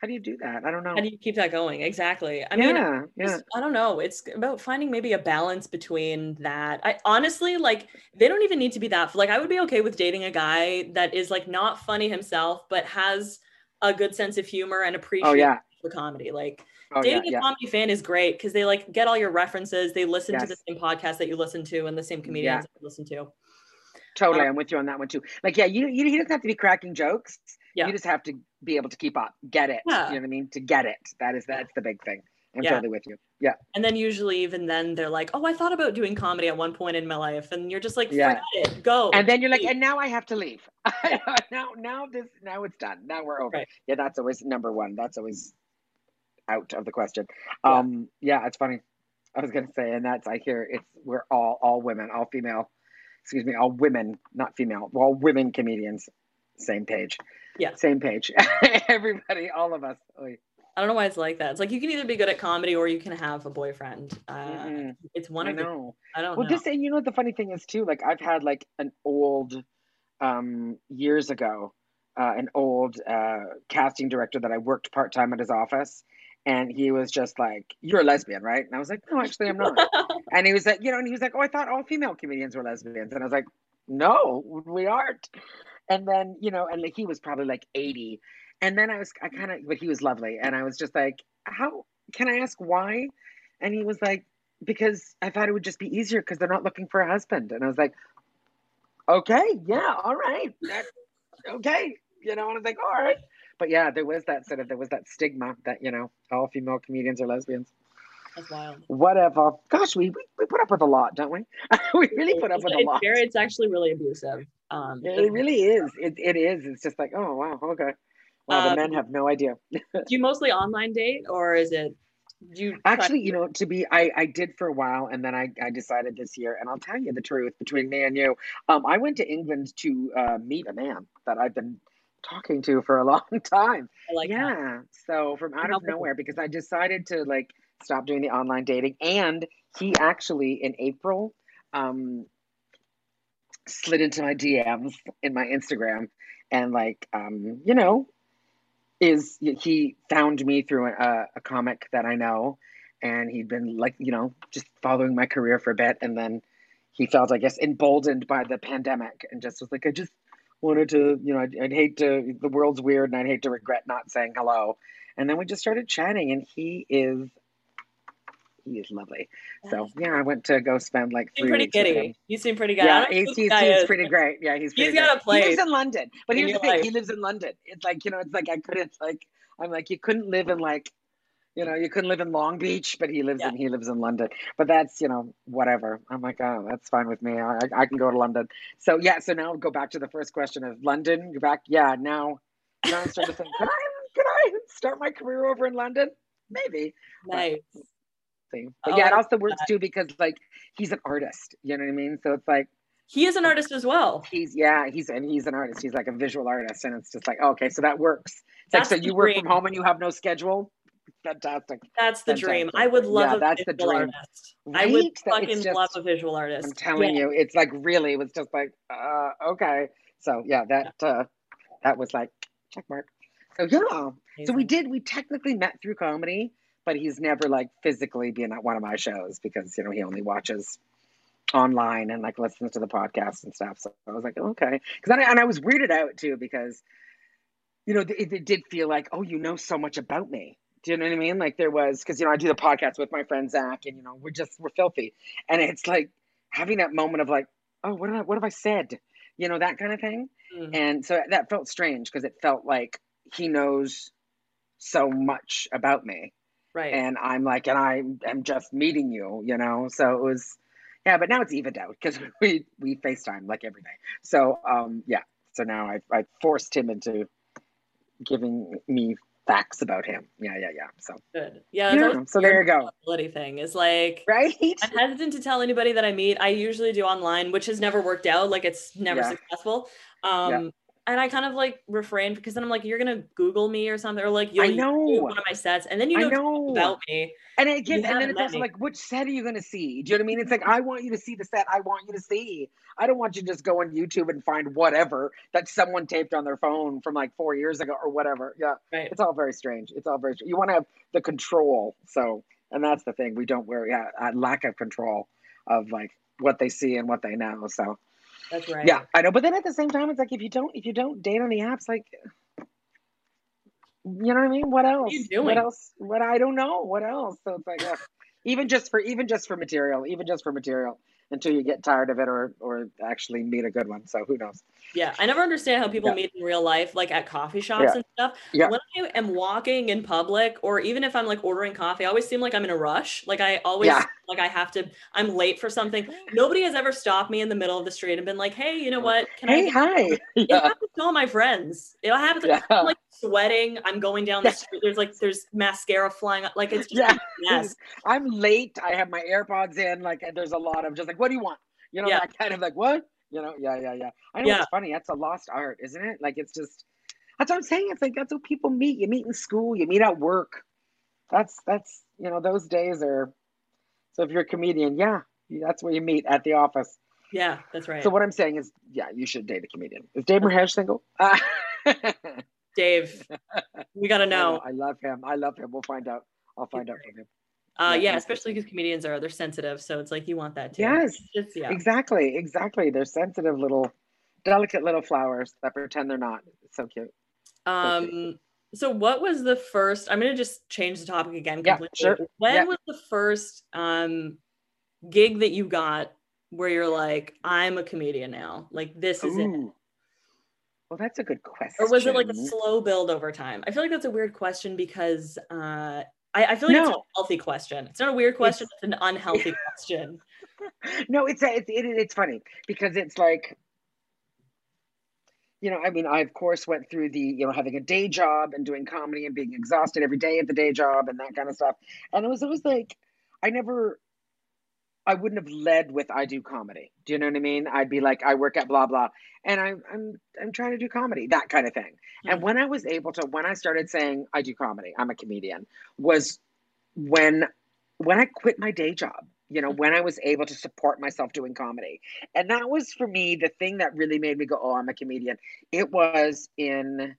[SPEAKER 2] how do you do that? I don't know.
[SPEAKER 1] How do you keep that going? Exactly. I mean, yeah, yeah. I don't know. It's about finding maybe a balance between that. I honestly like they don't even need to be that. Like I would be okay with dating a guy that is like not funny himself, but has a good sense of humor and appreciate oh, yeah. the comedy. Like oh, dating yeah, a yeah. comedy fan is great because they like get all your references. They listen yes. to the same podcast that you listen to and the same comedians that you listen to.
[SPEAKER 2] Totally, um, I'm with you on that one too. Like, yeah, you you he doesn't have to be cracking jokes. Yeah. You just have to be able to keep up, get it. Yeah. You know what I mean? To get it. That is that's the big thing. I'm yeah. totally with you. Yeah.
[SPEAKER 1] And then usually even then they're like, Oh, I thought about doing comedy at one point in my life. And you're just like, yeah. it, go.
[SPEAKER 2] And then you're like, and now I have to leave. now now this now it's done. Now we're over. Right. Yeah, that's always number one. That's always out of the question. Yeah. Um, yeah, it's funny. I was gonna say, and that's I hear it's we're all all women, all female, excuse me, all women, not female, all women comedians, same page.
[SPEAKER 1] Yeah.
[SPEAKER 2] Same page. Everybody, all of us.
[SPEAKER 1] I don't know why it's like that. It's like you can either be good at comedy or you can have a boyfriend. Uh, mm-hmm. It's one I of know. The, I don't
[SPEAKER 2] well,
[SPEAKER 1] know.
[SPEAKER 2] this and you know what the funny thing is too. Like I've had like an old, um, years ago, uh, an old uh, casting director that I worked part time at his office, and he was just like, "You're a lesbian, right?" And I was like, "No, actually, I'm not." and he was like, "You know," and he was like, "Oh, I thought all female comedians were lesbians," and I was like, "No, we aren't." And then, you know, and like he was probably like 80. And then I was, I kind of, but he was lovely. And I was just like, how, can I ask why? And he was like, because I thought it would just be easier because they're not looking for a husband. And I was like, okay, yeah, all right. okay. You know, and I was like, all right. But yeah, there was that sort of, there was that stigma that, you know, all female comedians are lesbians.
[SPEAKER 1] That's wild.
[SPEAKER 2] Whatever. Gosh, we, we, we put up with a lot, don't we? we really put up with a lot.
[SPEAKER 1] It's actually really abusive. Um,
[SPEAKER 2] it really is. It, it is. It's just like, oh wow, okay. Wow, um, the men have no idea.
[SPEAKER 1] do you mostly online date, or is it?
[SPEAKER 2] you actually, you know, to be, I I did for a while, and then I I decided this year, and I'll tell you the truth between me and you. Um, I went to England to uh, meet a man that I've been talking to for a long time.
[SPEAKER 1] Like
[SPEAKER 2] yeah.
[SPEAKER 1] That.
[SPEAKER 2] So from out of nowhere, because I decided to like stop doing the online dating, and he actually in April um slid into my DMs in my Instagram and like um, you know, is he found me through a, a comic that I know. And he'd been like, you know, just following my career for a bit. And then he felt, I guess, emboldened by the pandemic and just was like, I just wanted to, you know, I'd, I'd hate to, the world's weird and I'd hate to regret not saying hello. And then we just started chatting and he is he is lovely. So yeah, I went to go spend like three
[SPEAKER 1] pretty giddy. You seem pretty good.
[SPEAKER 2] Yeah, he, he seems pretty great. Yeah, he's
[SPEAKER 1] he's got a place.
[SPEAKER 2] He lives in London, but here's the thing: life. he lives in London. It's like you know, it's like I couldn't like I'm like you couldn't live in like you know you couldn't live in Long Beach, but he lives yeah. in he lives in London. But that's you know whatever. I'm like oh that's fine with me. I I can go to London. So yeah, so now go back to the first question of London. You're back. Yeah, now now I'm starting to think, can I can I start my career over in London? Maybe.
[SPEAKER 1] Nice.
[SPEAKER 2] But, thing. But yeah, it also works too because like he's an artist. You know what I mean? So it's like
[SPEAKER 1] he is an artist as well.
[SPEAKER 2] He's yeah, he's and he's an artist. He's like a visual artist, and it's just like okay, so that works. It's that's like so you work from home and you have no schedule. Fantastic.
[SPEAKER 1] That's the
[SPEAKER 2] Fantastic.
[SPEAKER 1] dream. I would love yeah, a that's visual the dream. artist. Right? I would fucking just, love a visual artist.
[SPEAKER 2] I'm telling yeah. you, it's like really, it was just like, uh, okay. So yeah, that uh, that was like check mark. So yeah. So we did. We technically met through comedy, but he's never like physically been at one of my shows because you know he only watches online and like listens to the podcast and stuff. So I was like, okay, because and I was weirded out too because you know it, it did feel like, oh, you know so much about me. Do you know what I mean? Like there was because you know I do the podcast with my friend Zach, and you know we're just we're filthy, and it's like having that moment of like, oh, what I, what have I said? You know that kind of thing, mm. and so that felt strange because it felt like he knows so much about me,
[SPEAKER 1] right?
[SPEAKER 2] And I'm like, and I am just meeting you, you know. So it was, yeah. But now it's evened out because we we Facetime like every day. So um yeah. So now I I forced him into giving me facts about him. Yeah, yeah, yeah. So
[SPEAKER 1] good. Yeah.
[SPEAKER 2] yeah so there you go.
[SPEAKER 1] Thing is like
[SPEAKER 2] right.
[SPEAKER 1] I'm hesitant to tell anybody that I meet. I usually do online, which has never worked out. Like it's never yeah. successful. Um, yeah and I kind of like refrained because then I'm like, you're gonna Google me or something, or like you'll I know one of my sets, and then you know, know. about me.
[SPEAKER 2] And it again, and then it's also me. like, which set are you gonna see? Do you know what I mean? It's like I want you to see the set I want you to see. I don't want you to just go on YouTube and find whatever that someone taped on their phone from like four years ago or whatever. Yeah, right. it's all very strange. It's all very. You want to have the control. So, and that's the thing we don't wear. Yeah, uh, uh, lack of control of like what they see and what they know. So
[SPEAKER 1] that's right.
[SPEAKER 2] Yeah, I know. But then at the same time, it's like if you don't if you don't date on the apps, like you know what I mean? What else? What, what else? What I don't know. What else? So it's like uh, even just for even just for material, even just for material until you get tired of it or or actually meet a good one. So who knows?
[SPEAKER 1] Yeah, I never understand how people yeah. meet in real life, like at coffee shops yeah. and stuff.
[SPEAKER 2] Yeah.
[SPEAKER 1] When I am walking in public, or even if I'm like ordering coffee, I always seem like I'm in a rush. Like I always yeah. Like I have to. I'm late for something. Nobody has ever stopped me in the middle of the street and been like, "Hey, you know what?
[SPEAKER 2] Can hey, I?"
[SPEAKER 1] hi. It happens to all my friends. It happens. Yeah. I'm like sweating. I'm going down the street. There's like there's mascara flying. Like it's just yeah.
[SPEAKER 2] yes. I'm late. I have my AirPods in. Like there's a lot of just like, what do you want? You know, yeah. that kind of like what? You know, yeah, yeah, yeah. I know yeah. it's funny. That's a lost art, isn't it? Like it's just that's what I'm saying. It's like that's what people meet. You meet in school, you meet at work. That's that's you know, those days are so if you're a comedian, yeah, that's where you meet at the office.
[SPEAKER 1] Yeah, that's right.
[SPEAKER 2] So what I'm saying is, yeah, you should date a comedian. Is Dave Merheje single?
[SPEAKER 1] Dave, we gotta know.
[SPEAKER 2] I, love him. I love him. We'll find out. I'll find out from him.
[SPEAKER 1] Uh, yeah, yeah especially because comedians are they're sensitive, so it's like you want that too.
[SPEAKER 2] Yes, just, yeah. exactly, exactly. They're sensitive little, delicate little flowers that pretend they're not. It's so cute.
[SPEAKER 1] Um. So, cute. So what was the first? I'm gonna just change the topic again
[SPEAKER 2] completely. Yeah, sure.
[SPEAKER 1] When
[SPEAKER 2] yeah.
[SPEAKER 1] was the first um gig that you got where you're like, I'm a comedian now? Like this is Ooh. it.
[SPEAKER 2] Well, that's a good question.
[SPEAKER 1] Or was it like a slow build over time? I feel like that's a weird question because uh, I, I feel like no. it's a healthy question. It's not a weird question. It's, it's an unhealthy question.
[SPEAKER 2] No, it's a, it's it, it's funny because it's like, you know, I mean, I of course went through the you know having a day job and doing comedy and being exhausted every day at the day job and that kind of stuff. And it was it was like I never I wouldn't have led with I do comedy. Do you know what I mean? I'd be like, I work at blah blah, and I'm I'm I'm trying to do comedy, that kind of thing. Mm-hmm. And when I was able to, when I started saying I do comedy, I'm a comedian, was when when I quit my day job. You know, mm-hmm. when I was able to support myself doing comedy, and that was for me the thing that really made me go, oh, I'm a comedian. It was in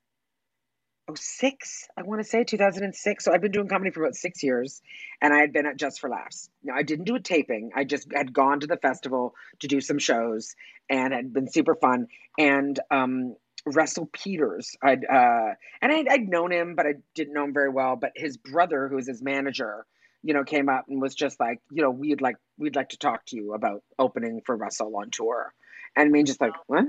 [SPEAKER 2] oh six, I want to say 2006. So I've been doing comedy for about six years, and I had been at Just for Laughs. Now I didn't do a taping. I just had gone to the festival to do some shows, and had been super fun. And um, Russell Peters, I'd uh, and I'd, I'd known him, but I didn't know him very well. But his brother, who was his manager, you know, came up and was just like, you know, we'd like we'd like to talk to you about opening for Russell on tour. And I mean, just like what?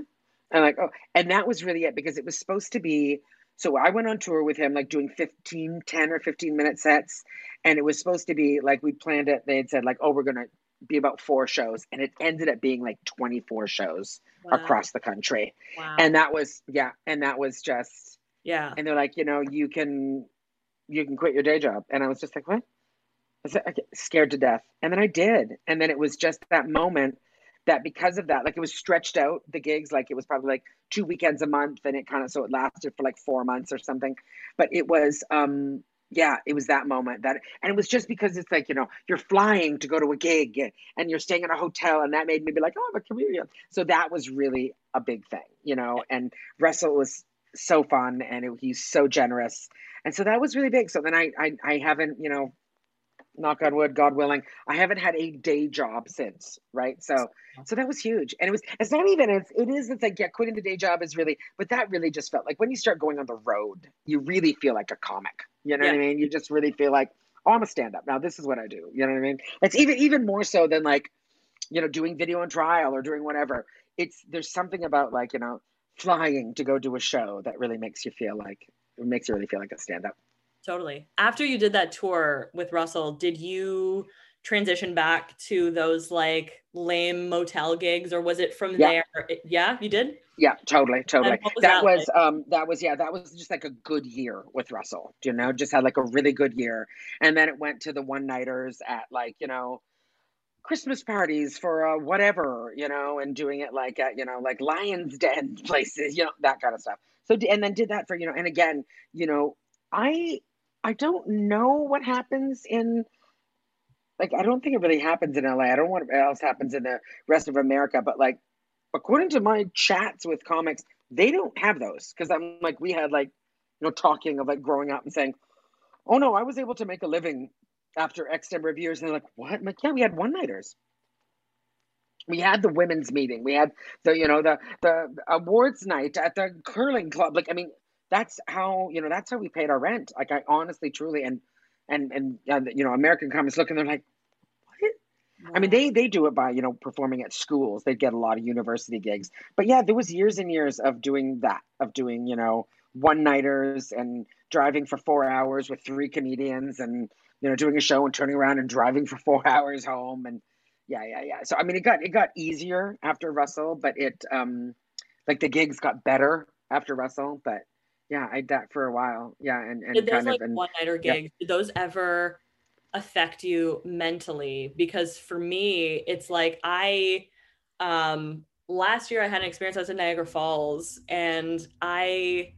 [SPEAKER 2] And like, oh, and that was really it because it was supposed to be so I went on tour with him, like doing 15, 10 or 15 minute sets. And it was supposed to be like we planned it. They had said, like, oh, we're going to be about four shows. And it ended up being like 24 shows wow. across the country. Wow. And that was, yeah. And that was just,
[SPEAKER 1] yeah.
[SPEAKER 2] And they're like, you know, you can, you can quit your day job. And I was just like, what? I was scared to death. And then I did. And then it was just that moment that because of that, like it was stretched out the gigs, like it was probably like two weekends a month, and it kind of so it lasted for like four months or something. But it was, um, yeah, it was that moment that, and it was just because it's like you know you're flying to go to a gig and you're staying in a hotel, and that made me be like, oh, I'm a comedian. So that was really a big thing, you know. And Russell was so fun and it, he's so generous. And so that was really big. So then I, I, I haven't, you know, knock on wood, God willing, I haven't had a day job since, right? So, so that was huge. And it was, it's not even, it's, it is, it's like, yeah, quitting the day job is really, but that really just felt like when you start going on the road, you really feel like a comic. You know yeah. what I mean? You just really feel like, oh, I'm a stand up. Now this is what I do. You know what I mean? It's even, even more so than like, you know, doing video on trial or doing whatever. It's, there's something about like, you know, flying to go do a show that really makes you feel like, it makes you really feel like a stand up.
[SPEAKER 1] Totally. After you did that tour with Russell, did you transition back to those like lame motel gigs or was it from yeah. there? Yeah, you did?
[SPEAKER 2] Yeah, totally, totally. Was that, that was like? um that was yeah, that was just like a good year with Russell. You know, just had like a really good year. And then it went to the one nighters at like, you know, Christmas parties for uh, whatever, you know, and doing it like at, you know, like Lions Den places, you know, that kind of stuff. So, and then did that for, you know, and again, you know, I I don't know what happens in like I don't think it really happens in LA. I don't know what else happens in the rest of America, but like according to my chats with comics, they don't have those because I'm like we had like you know talking of like growing up and saying, "Oh no, I was able to make a living after X number of years," and they're like, "What?" I'm like, "Yeah, we had one nighters." We had the women's meeting. We had the you know the the awards night at the curling club. Like I mean, that's how you know that's how we paid our rent. Like i honestly truly and and and you know american comics look and they're like what? I mean they they do it by you know performing at schools. They get a lot of university gigs. But yeah there was years and years of doing that of doing you know one nighters and driving for four hours with three comedians and you know doing a show and turning around and driving for four hours home and yeah yeah yeah. So i mean it got it got easier after russell but it um like the gigs got better after russell but yeah, I did that for a while. Yeah, and, and
[SPEAKER 1] did those like one nighter gigs? Yeah. Did those ever affect you mentally? Because for me, it's like I um last year I had an experience. I was in Niagara Falls, and I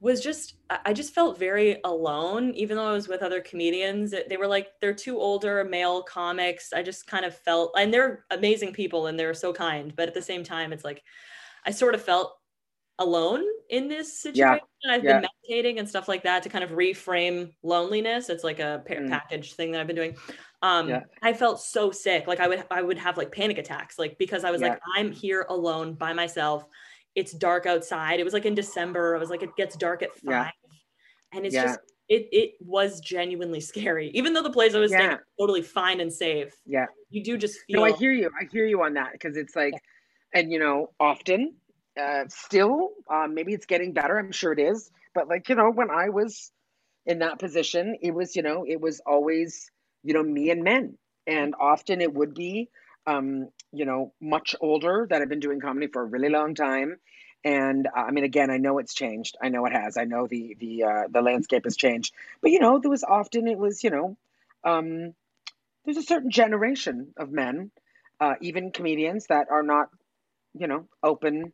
[SPEAKER 1] was just I just felt very alone, even though I was with other comedians. They were like they're two older male comics. I just kind of felt, and they're amazing people, and they're so kind. But at the same time, it's like I sort of felt alone in this situation. Yeah. I've yeah. been meditating and stuff like that to kind of reframe loneliness. It's like a pa- mm. package thing that I've been doing. Um, yeah. I felt so sick. Like I would, I would have like panic attacks, like because I was like, I'm here alone by myself. It's dark outside. It was like in December. I was like, it gets dark at five, and it's just it it was genuinely scary. Even though the place I was staying totally fine and safe.
[SPEAKER 2] Yeah.
[SPEAKER 1] You do just feel
[SPEAKER 2] No, I hear you. I hear you on that because it's like and you know, often uh, still, um, maybe it's getting better. I'm sure it is. But like you know, when I was in that position, it was you know, it was always you know me and men, and often it would be um, you know much older that I've been doing comedy for a really long time. And uh, I mean, again, I know it's changed. I know it has. I know the the uh, the landscape has changed. But you know, there was often it was you know, um, there's a certain generation of men, uh, even comedians that are not, you know, open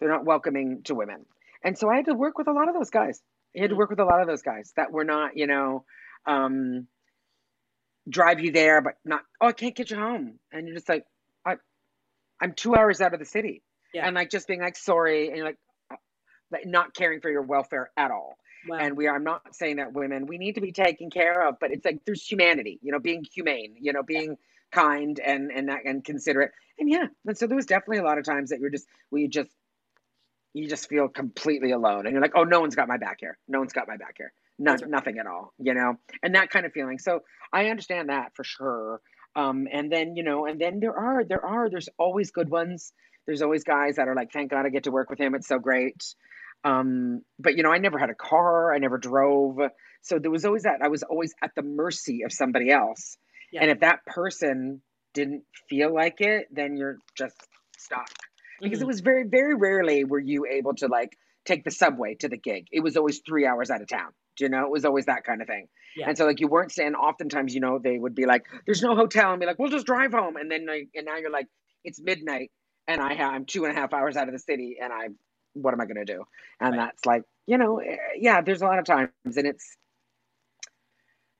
[SPEAKER 2] they're not welcoming to women. And so I had to work with a lot of those guys. I had to mm. work with a lot of those guys that were not, you know, um, drive you there, but not, oh, I can't get you home. And you're just like, I, I'm two hours out of the city. Yeah. And like just being like, sorry. And you're like, like not caring for your welfare at all. Wow. And we are, I'm not saying that women, we need to be taken care of, but it's like there's humanity, you know, being humane, you know, being yeah. kind and, and, and considerate. And yeah. And so there was definitely a lot of times that you're just, we just you just feel completely alone. And you're like oh no one's got my back here. No one's got my back here. Not, right. nothing at all you know? And that kind of feeling. So i understand that for sure. Um, and then you know and then there are there are there's always good ones. There's always guys that are like thank god i get to work with him. It's so great. Um, but you know i never had a car. I never drove. So there was always that i was always at the mercy of somebody else. Yeah. and if that person didn't feel like it then you're just stuck because mm-hmm. it was very very rarely were you able to like take the subway to the gig it was always three hours out of town Do you know it was always that kind of thing yeah. and so like you weren't saying oftentimes you know they would be like there's no hotel and be like we'll just drive home and then like and now you're like it's midnight and i have i'm two and a half hours out of the city and i what am i going to do and right. that's like you know eh, yeah there's a lot of times and it's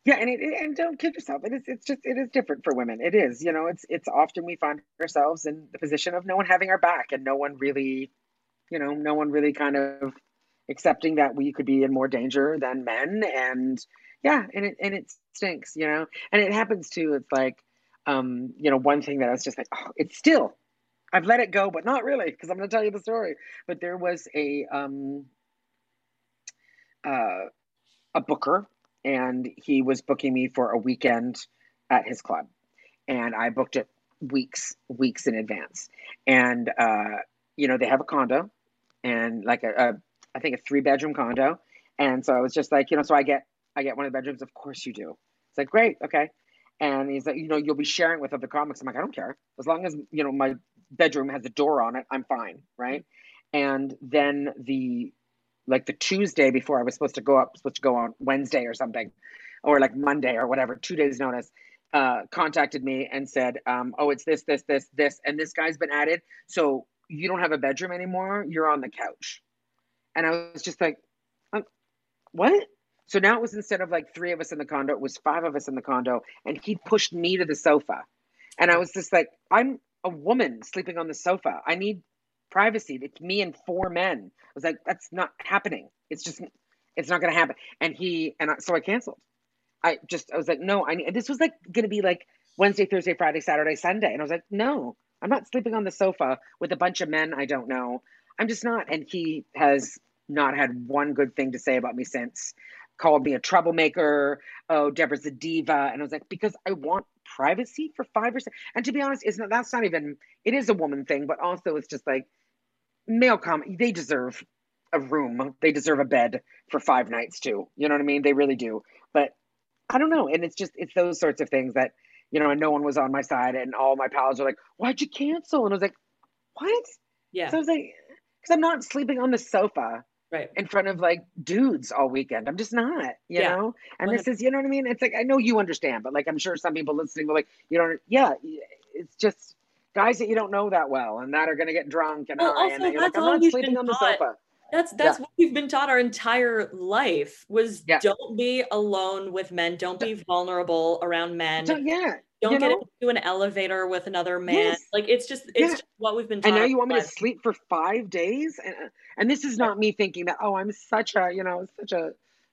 [SPEAKER 2] yeah, and it, and don't kid yourself. It is it's just it is different for women. It is, you know, it's it's often we find ourselves in the position of no one having our back and no one really, you know, no one really kind of accepting that we could be in more danger than men and yeah and it and it stinks you know and it happens too it's like um you know one thing that i was just like oh it's still i've let it go but not really because i'm going to tell you the story but there was a um uh a booker and he was booking me for a weekend at his club. And i booked it weeks weeks in advance. And uh you know they have a condo and like a, a I think a three bedroom condo. And so i was just like you know so i get i get one of the bedrooms. Of course you do. It's like great. Okay. And he's like you know you'll be sharing with other comics. I'm like i don't care. As long as you know my bedroom has a door on it i'm fine. Right. And then the like the tuesday before i was supposed to go up supposed to go on wednesday or something or like monday or whatever two days notice uh, contacted me and said, um, "Oh, it's this, this, this, this, and this guy's been added. So you don't have a bedroom anymore. You're on the couch." And I was just like, um, "What?" So now it was instead of like three of us in the condo, it was five of us in the condo, and he pushed me to the sofa, and I was just like, "I'm a woman sleeping on the sofa. I need privacy. It's me and four men." I was like, "That's not happening. It's just, it's not going to happen." And he and I, so I canceled. I just I was like, no, I need this was like gonna be like Wednesday, Thursday, Friday, Saturday, Sunday. And I was like, no, I'm not sleeping on the sofa with a bunch of men I don't know. I'm just not. And he has not had one good thing to say about me since. Called me a troublemaker. Oh, Deborah's a diva. And I was like, because I want privacy for five or six. And to be honest, it's not that's not even it is a woman thing, but also it's just like male they deserve a room. They deserve a bed for five nights too. You know what I mean? They really do. But I don't know. And it's just, it's those sorts of things that, you know, and no one was on my side. And all my pals were like, why'd you cancel? And I was like, what?
[SPEAKER 1] Yeah.
[SPEAKER 2] So I was like, because I'm not sleeping on the sofa
[SPEAKER 1] right.
[SPEAKER 2] in front of like dudes all weekend. I'm just not, you
[SPEAKER 1] Yeah.
[SPEAKER 2] know? And this is, you know what I mean? It's like, I know you understand, but like, I'm sure some people listening will like, you know, yeah, it's just guys that you don't know that well and that are going to get drunk and
[SPEAKER 1] Well, also,
[SPEAKER 2] and like,
[SPEAKER 1] that's
[SPEAKER 2] I'm
[SPEAKER 1] all
[SPEAKER 2] sleeping
[SPEAKER 1] been
[SPEAKER 2] on the
[SPEAKER 1] taught.
[SPEAKER 2] sofa.
[SPEAKER 1] That's that's
[SPEAKER 2] Yeah.
[SPEAKER 1] what we've been taught our entire life was
[SPEAKER 2] Yeah.
[SPEAKER 1] don't be alone with men, don't be vulnerable around men.
[SPEAKER 2] So, yeah.
[SPEAKER 1] don't get
[SPEAKER 2] know?
[SPEAKER 1] into an elevator with another man.
[SPEAKER 2] Yes.
[SPEAKER 1] Like it's just it's
[SPEAKER 2] Yeah.
[SPEAKER 1] just what we've been taught.
[SPEAKER 2] and now you want me to sleep for five days and, and this is not me thinking that oh i'm such a you know such a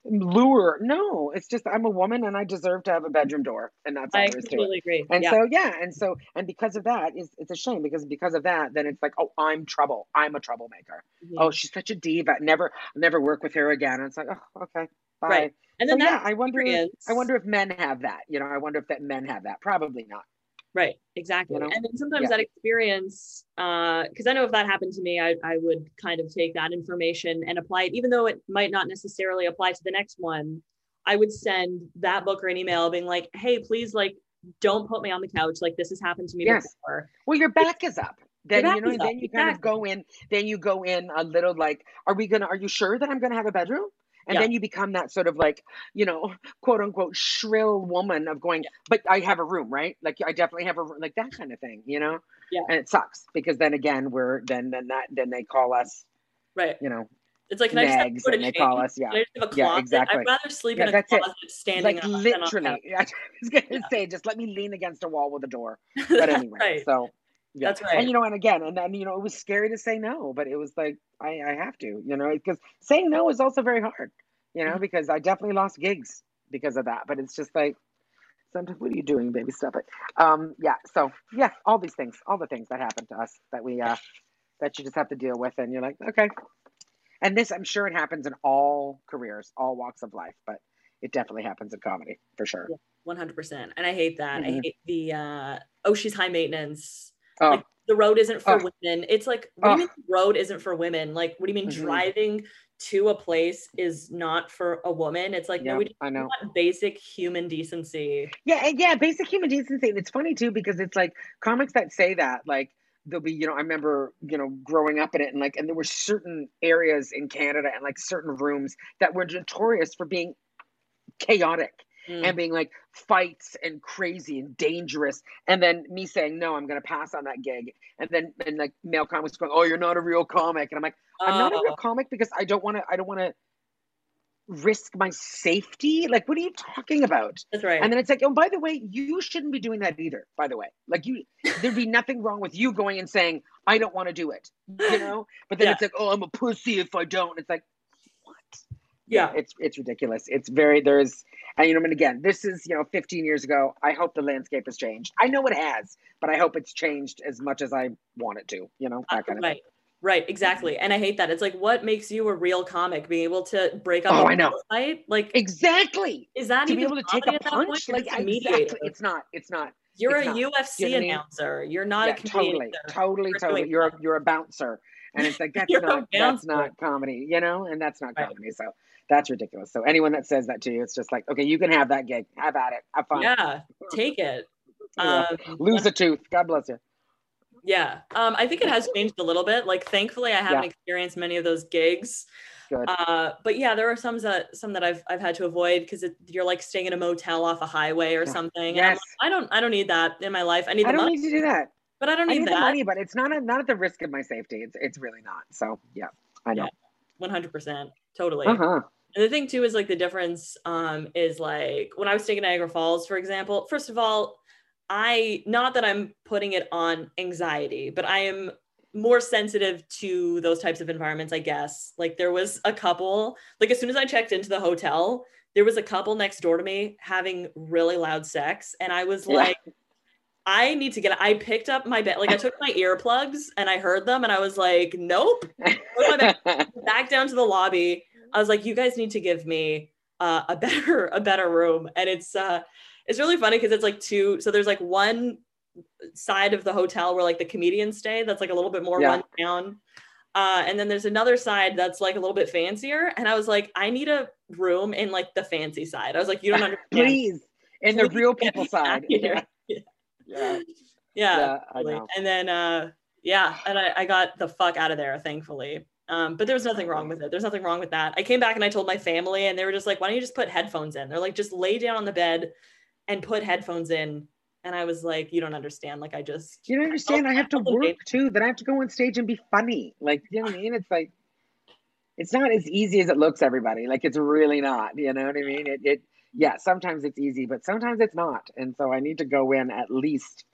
[SPEAKER 2] lure. No it's just i'm a woman and i deserve to have a bedroom door and that's all
[SPEAKER 1] I
[SPEAKER 2] there is to it.
[SPEAKER 1] agree.
[SPEAKER 2] and
[SPEAKER 1] yeah.
[SPEAKER 2] so yeah and so and because of that it's, it's a shame because because of that then it's like oh i'm trouble. I'm a troublemaker.
[SPEAKER 1] Mhm.
[SPEAKER 2] oh she's such a diva. Never never work with her again. And it's like oh okay bye.
[SPEAKER 1] Right. and
[SPEAKER 2] so
[SPEAKER 1] then
[SPEAKER 2] yeah i wonder if, i wonder if men have that. You know i wonder if that men have that. Probably not
[SPEAKER 1] Right, exactly.
[SPEAKER 2] You know?
[SPEAKER 1] And then sometimes
[SPEAKER 2] Yeah.
[SPEAKER 1] that experience, uh, because I know if that happened to me, I, I would kind of take that information and apply it, even though it might not necessarily apply to the next one. I would send that book or an email being like, hey, please, like, don't put me on the couch. Like, this has happened to me
[SPEAKER 2] Yes.
[SPEAKER 1] before.
[SPEAKER 2] Well, your back is up. Then you know, then you kind of go in. Then you go in a little like, are we gonna? Are you sure that I'm gonna have a bedroom? And
[SPEAKER 1] Yeah.
[SPEAKER 2] then you become that sort of like, you know, quote unquote shrill woman of going, but I have a room, right? Like I definitely have a room, like that kind of thing, you know.
[SPEAKER 1] Yeah.
[SPEAKER 2] And it sucks because then again, we're then then that then they call us,
[SPEAKER 1] Right.
[SPEAKER 2] you know,
[SPEAKER 1] It's like, can I just have
[SPEAKER 2] nags, they call us, yeah.
[SPEAKER 1] Can I have a
[SPEAKER 2] yeah exactly.
[SPEAKER 1] i'd rather sleep
[SPEAKER 2] Yeah,
[SPEAKER 1] in a
[SPEAKER 2] that's it.
[SPEAKER 1] closet standing
[SPEAKER 2] like literally. I was gonna
[SPEAKER 1] Yeah.
[SPEAKER 2] say, just let me lean against a wall with a door. But anyway,
[SPEAKER 1] right.
[SPEAKER 2] so yeah.
[SPEAKER 1] That's right.
[SPEAKER 2] And you know, and again, and then you know, it was scary to say no, but it was like I, I have to, you know, because saying no is also very hard, you know,
[SPEAKER 1] Mhm.
[SPEAKER 2] because I definitely lost gigs because of that. But it's just like, sometimes, what are you doing, baby? Stop it. Um, yeah. So yeah, all these things, all the things that happen to us that we uh that you just have to deal with, and you're like, okay. And this, I'm sure, it happens in all careers, all walks of life, but it definitely happens in comedy for sure.
[SPEAKER 1] One hundred percent. And I hate that. I
[SPEAKER 2] Mhm.
[SPEAKER 1] hate the uh oh she's high maintenance.
[SPEAKER 2] Oh,
[SPEAKER 1] Like the road isn't for
[SPEAKER 2] Oh.
[SPEAKER 1] women. It's like what do you
[SPEAKER 2] Oh.
[SPEAKER 1] mean the road isn't for women? Like what do you mean
[SPEAKER 2] Mhm.
[SPEAKER 1] driving to a place is not for a woman? It's like
[SPEAKER 2] yeah,
[SPEAKER 1] no, we just
[SPEAKER 2] I know.
[SPEAKER 1] want basic human decency.
[SPEAKER 2] Yeah, and yeah, basic human decency. And it's funny too because it's like comics that say that, like there'll be, you know, I remember, you know, growing up in it and like, and there were certain areas in Canada and like certain rooms that were notorious for being chaotic
[SPEAKER 1] Mm.
[SPEAKER 2] and being like fights and crazy and dangerous. And then me saying, no, I'm going to pass on that gig. And then, and like male comics going, oh, you're not a real comic. And I'm like, I'm not a real
[SPEAKER 1] Oh,
[SPEAKER 2] comic because I don't want to, I don't want to risk my safety. Like, what are you talking about?
[SPEAKER 1] that's right.
[SPEAKER 2] And then it's like, oh, by the way, you shouldn't be doing that either. By the way, like you, there'd be nothing wrong with you going and saying, I don't want to do it, you know. But then
[SPEAKER 1] Yeah.
[SPEAKER 2] it's like, oh, I'm a pussy if I don't. It's like,
[SPEAKER 1] Yeah.
[SPEAKER 2] It's it's ridiculous. It's very there's and you know, I mean again, this is, you know, 15 years ago. I hope the landscape has changed. I know it has, but I hope it's changed as much as I want it to, you know, that kind
[SPEAKER 1] uh, right.
[SPEAKER 2] of thing.
[SPEAKER 1] Right, exactly. And I hate that. It's like what makes you a real comic? Being able to break up
[SPEAKER 2] Oh,
[SPEAKER 1] a
[SPEAKER 2] I know.
[SPEAKER 1] fight? Like
[SPEAKER 2] Exactly.
[SPEAKER 1] is that
[SPEAKER 2] To be
[SPEAKER 1] even
[SPEAKER 2] able to take a punch, like exactly. It's not. It's not.
[SPEAKER 1] You're
[SPEAKER 2] it's
[SPEAKER 1] a
[SPEAKER 2] not.
[SPEAKER 1] UFC
[SPEAKER 2] You know I mean?
[SPEAKER 1] announcer. You're not
[SPEAKER 2] yeah,
[SPEAKER 1] a comedian.
[SPEAKER 2] totally, totally,
[SPEAKER 1] You're
[SPEAKER 2] totally. You're a, you're a bouncer, and it's like that's not that's not comedy, you know, and that's not
[SPEAKER 1] Right.
[SPEAKER 2] comedy. So that's ridiculous. So anyone that says that to you, it's just like, okay, you can have that gig. Have at it. Have fun.
[SPEAKER 1] Yeah, take it. Um,
[SPEAKER 2] Lose a tooth. God bless you.
[SPEAKER 1] Yeah, um, I think it has changed a little bit. Like, thankfully, I haven't
[SPEAKER 2] Yeah.
[SPEAKER 1] experienced many of those gigs. Uh, but yeah, there are some that some that I've I've had to avoid because you're like staying in a motel off a highway or
[SPEAKER 2] Yeah.
[SPEAKER 1] something.
[SPEAKER 2] Yes.
[SPEAKER 1] like, I don't I don't need that in my life. I need
[SPEAKER 2] I don't
[SPEAKER 1] money,
[SPEAKER 2] need to do that.
[SPEAKER 1] but I don't
[SPEAKER 2] I
[SPEAKER 1] need
[SPEAKER 2] need the
[SPEAKER 1] that.
[SPEAKER 2] money, but it's not a, not at the risk of my safety. It's it's really not. So yeah, I know.
[SPEAKER 1] One hundred percent, totally.
[SPEAKER 2] Uh huh.
[SPEAKER 1] And the thing too is like the difference um, is like when I was staying in Niagara Falls, for example. First of all, I not that I'm putting it on anxiety, but I am more sensitive to those types of environments. I guess like there was a couple like as soon as I checked into the hotel, there was a couple next door to me having really loud sex, and I was
[SPEAKER 2] Yeah.
[SPEAKER 1] like. I need to get. I picked up my bed, like I took my earplugs and I heard them, and I was like, "Nope." back down to the lobby. I was like, you guys need to give me uh, a better a better room. And it's uh it's really funny because it's like two. So there's like one side of the hotel where like the comedians stay that's like a little bit more
[SPEAKER 2] Yeah.
[SPEAKER 1] run down. Uh, and then there's another side that's like a little bit fancier. And I was like, I need a room in like the fancy side. I was like, you don't understand.
[SPEAKER 2] Please, in the real people side.
[SPEAKER 1] out of here.
[SPEAKER 2] Yeah. Yeah.
[SPEAKER 1] Yeah.
[SPEAKER 2] Yeah, know.
[SPEAKER 1] And then uh yeah, and I, I got the fuck out of there, thankfully. Um, but there was nothing wrong with it. There's nothing wrong with that. I came back and I told my family, and they were just like, "Why don't you just put headphones in?" They're like, "Just lay down on the bed and put headphones in." And I was like, "You don't understand. Like, I just
[SPEAKER 2] You don't understand? I have to work too. Then I have to go on stage and be funny. Like, you know what I mean? It's like, it's not as easy as it looks. Everybody, like, it's really not. You know what I mean? It, it, yeah. Sometimes it's easy, but sometimes it's not. And so I need to go in at least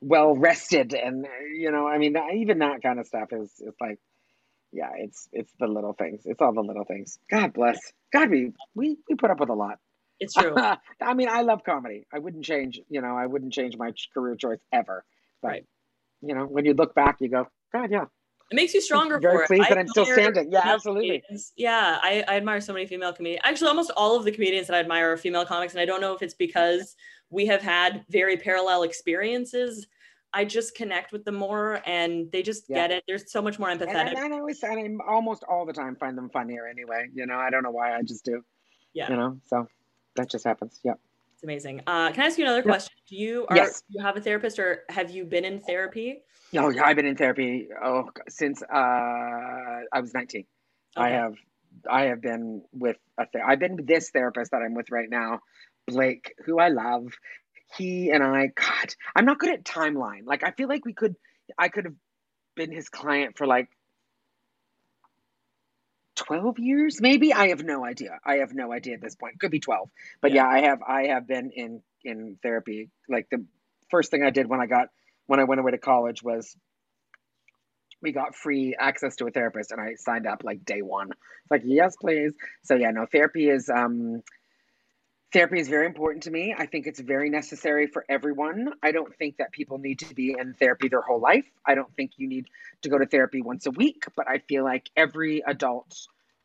[SPEAKER 2] well rested. And you know, I mean, even that kind of stuff is, is like, yeah, it's it's the little things. It's all the little things. God bless. God, we we we put up with a lot.
[SPEAKER 1] it's true."
[SPEAKER 2] I mean, I love comedy. I wouldn't change, you know, I wouldn't change my career choice ever. But,
[SPEAKER 1] Right.
[SPEAKER 2] you know, when you look back, you go, God, yeah.
[SPEAKER 1] It makes you stronger
[SPEAKER 2] very
[SPEAKER 1] for
[SPEAKER 2] pleased
[SPEAKER 1] I
[SPEAKER 2] that I'm still standing. Yeah, absolutely.
[SPEAKER 1] comedians. Yeah, I, I admire so many female comedians. Actually, almost all of the comedians that I admire are female comics, and I don't know if it's because we have had very parallel experiences. I just connect with them more, and they just
[SPEAKER 2] Yeah.
[SPEAKER 1] get it. They're so much more empathetic.
[SPEAKER 2] and I always, I almost all the time find them funnier anyway. You know, I don't know why I just do,
[SPEAKER 1] yeah,
[SPEAKER 2] you know, so that just happens. Yeah.
[SPEAKER 1] it's amazing. Uh, can I ask you another question? Do you are
[SPEAKER 2] Yes.
[SPEAKER 1] do you have a therapist, or have you been in therapy?
[SPEAKER 2] Oh, yeah, I've been in therapy oh, since uh, I was 19. I have I have been with a th- I've been with this therapist that I'm with right now, Blake, who I love. He and I, God, I'm not good at timeline. Like I feel like we could I could have been his client for like 12 years maybe? I have no idea. I have no idea at this point. Could be 12 but
[SPEAKER 1] Yeah.
[SPEAKER 2] yeah, i have i have been in in therapy. Like the first thing i did when i got when i went away to college was we got free access to a therapist and i signed up like day one. It's like yes please. So yeah no therapy is um therapy is very important to me i think it's very necessary for everyone i don't think that people need to be in therapy their whole life i don't think you need to go to therapy once a week but i feel like every adult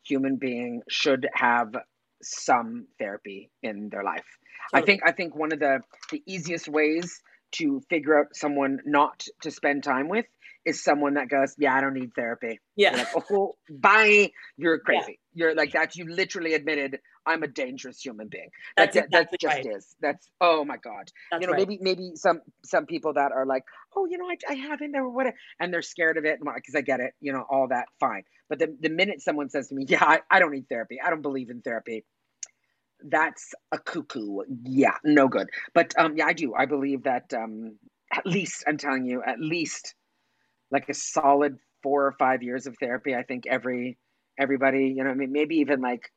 [SPEAKER 2] human being should have some therapy in their life I think I think one of the the easiest ways to figure out someone not to spend time with is someone that goes, yeah, I don't need therapy.
[SPEAKER 1] Yeah,
[SPEAKER 2] like, oh, bye. You're crazy. You're like that. You literally admitted I'm a dangerous human being.
[SPEAKER 1] That's
[SPEAKER 2] that,
[SPEAKER 1] exactly
[SPEAKER 2] that just
[SPEAKER 1] right.
[SPEAKER 2] is. That's oh my god.
[SPEAKER 1] that's
[SPEAKER 2] you know,
[SPEAKER 1] right.
[SPEAKER 2] maybe maybe some some people that are like, oh, you know, I, I haven't or whatever, and they're scared of it and why because I get it. You know, all that fine. But the the minute someone says to me, yeah, I, I don't need therapy. I don't believe in therapy that's a cuckoo. Yeah, no good. But um, yeah, I do. I believe that um, at least I'm telling you, at least like a solid four or five years of therapy. I think every everybody, you know, I mean, maybe even like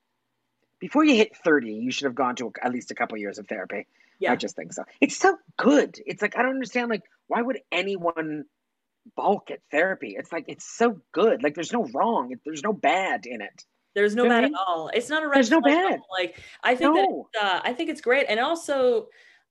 [SPEAKER 2] before you hit thirty, you should have gone to at least a couple years of therapy.
[SPEAKER 1] Yeah.
[SPEAKER 2] I just think so. It's so good. It's like I don't understand. Like, why would anyone balk at therapy? It's like it's so good. Like, there's no wrong. There's no bad in it.
[SPEAKER 1] There's no bad at all. It's not a red
[SPEAKER 2] There's no bad.
[SPEAKER 1] Like I think no. that uh, I think it's great, and also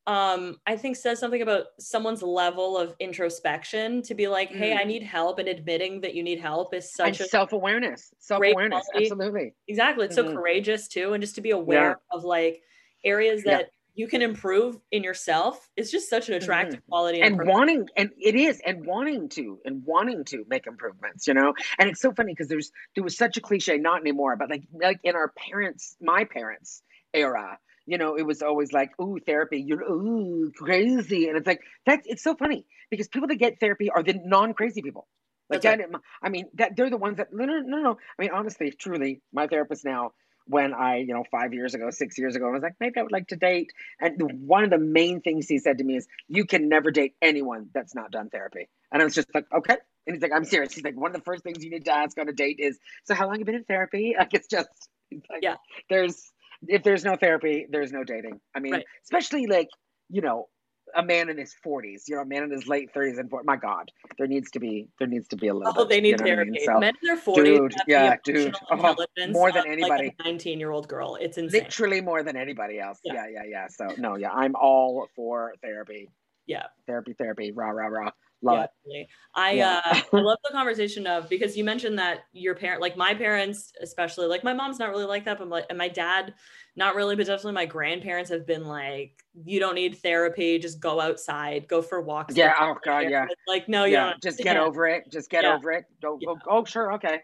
[SPEAKER 1] um, I think says something about someone's level of introspection to be like, hey, I mm. need help, and admitting that you need help is such
[SPEAKER 2] and a self awareness, self awareness, absolutely,
[SPEAKER 1] exactly. It's mm-hmm. so courageous too, and just to be aware yeah. of like areas that. Yeah. You can improve in yourself. It's just such an attractive mm-hmm. quality,
[SPEAKER 2] and wanting, and it is, and wanting to, and wanting to make improvements. You know, and it's so funny because there's there was such a cliche, not anymore, but like like in our parents, my parents era, you know, it was always like, ooh, therapy, you're ooh, crazy. And it's like, that's, it's so funny because people that get therapy are the non crazy people. Like, I, I mean, that they're the ones that, no, no, no, no. I mean, honestly, truly, my therapist now, when I, you know, five years ago, six years ago, I was like, maybe I would like to date. And one of the main things he said to me is, you can never date anyone that's not done therapy. And I was just like, okay. And he's like, I'm serious. He's like, one of the first things you need to ask on a date is, so how long have you been in therapy? Like, it's just, like, yeah, there's, if there's no therapy, there's no dating. I mean, right. especially like, you know, a man in his 40s, you know, a man in his late 30s and 40s. My God, there needs to be there needs to be a little.
[SPEAKER 1] Oh, bit, they need therapy. I mean? so, Men in their 40s, dude,
[SPEAKER 2] yeah, dude, oh, more than anybody.
[SPEAKER 1] Like 19 year old girl, it's insane.
[SPEAKER 2] Literally more than anybody else. Yeah. yeah, yeah, yeah. So no, yeah, I'm all for therapy.
[SPEAKER 1] Yeah,
[SPEAKER 2] therapy, therapy, rah, rah, rah. Love
[SPEAKER 1] yeah, it. I yeah. uh, I love the conversation of because you mentioned that your parent, like my parents, especially, like my mom's not really like that, but my, and my dad, not really, but definitely my grandparents have been like, you don't need therapy, just go outside, go for walks.
[SPEAKER 2] Yeah. Oh God. Yeah.
[SPEAKER 1] Like no, yeah.
[SPEAKER 2] Just get over it. Just get yeah. over it. Go, oh, sure. Okay.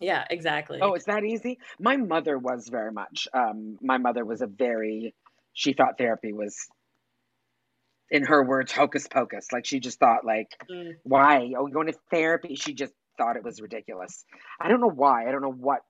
[SPEAKER 1] Yeah. Exactly.
[SPEAKER 2] Oh, it's that easy. My mother was very much. Um, my mother was a very. She thought therapy was in her words, hocus pocus. Like she just thought, like, mm. why? Oh, going to therapy? She just thought it was ridiculous. I don't know why. I don't know what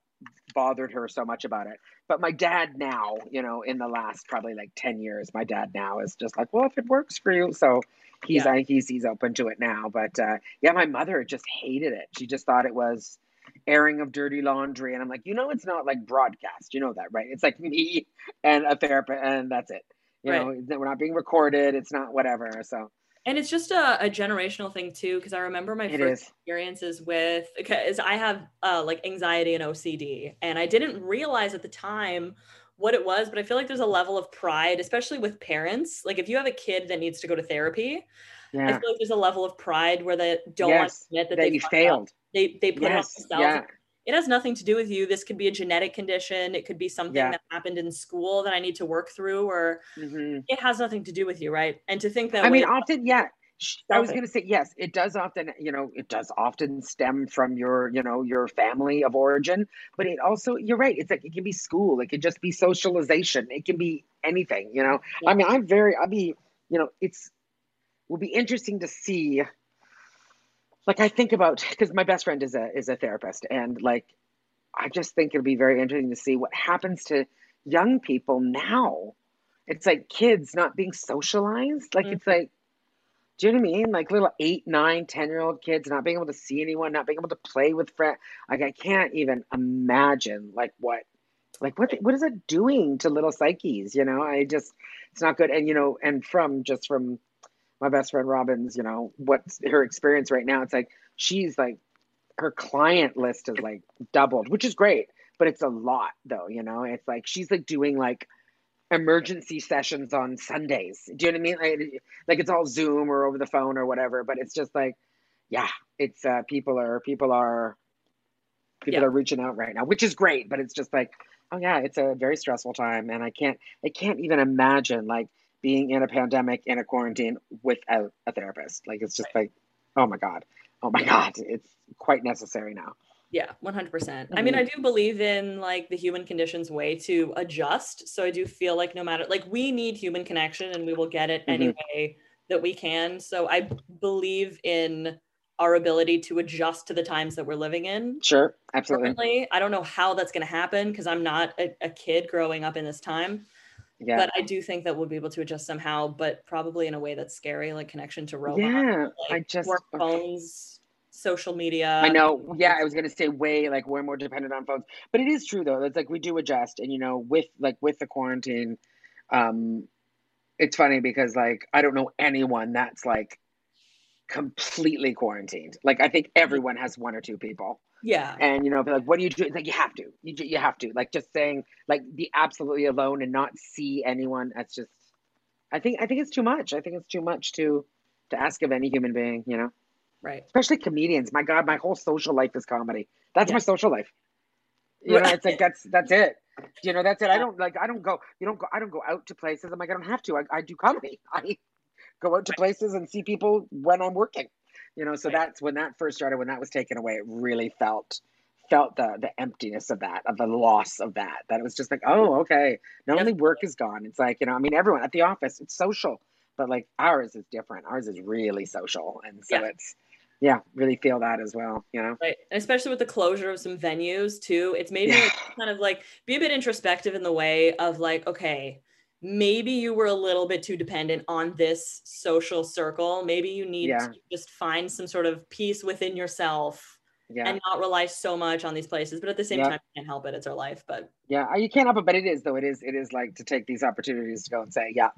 [SPEAKER 2] bothered her so much about it. But my dad now, you know, in the last probably like 10 years, my dad now is just like, well, if it works for you. So he's, yeah. he's, he's open to it now. But uh, yeah, my mother just hated it. She just thought it was airing of dirty laundry. And I'm like, you know, it's not like broadcast. You know that, right? It's like me and a therapist and that's it. You right. know, we're not being recorded. It's not whatever. So.
[SPEAKER 1] And it's just a, a generational thing too, because I remember my it first is. experiences with because I have uh, like anxiety and OCD, and I didn't realize at the time what it was, but I feel like there's a level of pride, especially with parents. Like if you have a kid that needs to go to therapy, yeah. I feel like there's a level of pride where they don't yes, want to admit that,
[SPEAKER 2] that they failed. Up.
[SPEAKER 1] They they put yes, on themselves. Yeah it has nothing to do with you. This could be a genetic condition. It could be something yeah. that happened in school that I need to work through, or mm-hmm. it has nothing to do with you, right? And to think that
[SPEAKER 2] I mean, often, yeah. I was going to say yes. It does often, you know, it does often stem from your, you know, your family of origin. But it also, you're right. It's like it can be school. It can just be socialization. It can be anything. You know. Yeah. I mean, I'm very. I'll be. You know, it's will be interesting to see like I think about because my best friend is a is a therapist, and like I just think it'll be very interesting to see what happens to young people now. It's like kids not being socialized. Like mm-hmm. it's like, do you know what I mean? Like little eight, nine, ten year old kids not being able to see anyone, not being able to play with friends. Like I can't even imagine like what, like what what is it doing to little psyches? You know, I just it's not good. And you know, and from just from my best friend Robin's, you know, what's her experience right now. It's like she's like her client list is like doubled, which is great, but it's a lot though, you know. It's like she's like doing like emergency sessions on Sundays. Do you know what I mean? Like, like it's all Zoom or over the phone or whatever, but it's just like, yeah, it's uh people are people are people yeah. are reaching out right now, which is great, but it's just like, oh yeah, it's a very stressful time and I can't I can't even imagine like being in a pandemic in a quarantine without a therapist. Like it's just right. like, oh my god, oh my god, it's quite necessary now.
[SPEAKER 1] Yeah, 100%. percent I mean, mm-hmm. I do believe in like the human conditions way to adjust. So I do feel like no matter like we need human connection and we will get it mm-hmm. any way that we can. So I believe in our ability to adjust to the times that we're living in.
[SPEAKER 2] Sure, absolutely.
[SPEAKER 1] Currently, I don't know how that's going to happen because I'm not a, a, kid growing up in this time. Yeah. But I do think that we'll be able to adjust somehow, but probably in a way that's scary, like connection to robots.
[SPEAKER 2] Yeah,
[SPEAKER 1] like I
[SPEAKER 2] just
[SPEAKER 1] work phones, social media.
[SPEAKER 2] I know. Yeah, I was gonna say way like we're more dependent on phones, but it is true though. It's like we do adjust, and you know, with like with the quarantine, um, it's funny because like I don't know anyone that's like completely quarantined. Like I think everyone has one or two people
[SPEAKER 1] Yeah.
[SPEAKER 2] And you know, be like, what do you do? It's like you have to. You you have to. Like just saying, like be absolutely alone and not see anyone. That's just. I think I think it's too much. I think it's too much to to ask of any human being. You know.
[SPEAKER 1] Right.
[SPEAKER 2] Especially comedians. My God, my whole social life is comedy. That's yeah. my social life. You know, it's like that's that's it. You know, that's it. I don't like. I don't go. You don't go. I don't go out to places. I'm like, I don't have to. I, I do comedy. I go out to places and see people when I'm working you know so right. that's when that first started when that was taken away it really felt felt the the emptiness of that of the loss of that that it was just like oh okay not only work is gone it's like you know i mean everyone at the office it's social but like ours is different ours is really social and so yeah. it's yeah really feel that as well you know
[SPEAKER 1] right and especially with the closure of some venues too it's made me kind of like be a bit introspective in the way of like okay maybe you were a little bit too dependent on this social circle. Maybe you need yeah. to just find some sort of peace within yourself yeah. and not rely so much on these places. But at the same yeah. time, you can't help it. It's our life. But
[SPEAKER 2] yeah, you can't help it. But it is though. It is. It is like to take these opportunities to go and say, yeah,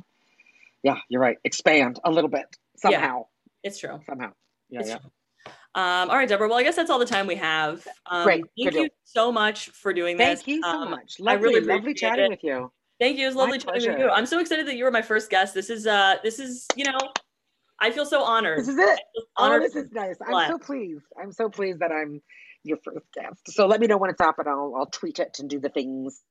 [SPEAKER 2] yeah, you're right. Expand a little bit somehow.
[SPEAKER 1] It's true.
[SPEAKER 2] Somehow. Yeah.
[SPEAKER 1] It's
[SPEAKER 2] yeah.
[SPEAKER 1] True. Um, all right, Deborah. Well, I guess that's all the time we have. Um,
[SPEAKER 2] Great.
[SPEAKER 1] Thank
[SPEAKER 2] Good
[SPEAKER 1] you so much for doing
[SPEAKER 2] this.
[SPEAKER 1] Thank
[SPEAKER 2] you so um, much. Lovely, I really lovely chatting it. with you.
[SPEAKER 1] Thank you. It was lovely chatting with you. I'm so excited that you were my first guest. This is uh this is, you know, I feel so honored.
[SPEAKER 2] This is it. Oh, this is nice. I'm so pleased. I'm so pleased that I'm your first guest. So let me know when it's up and I'll I'll tweet it and do the things.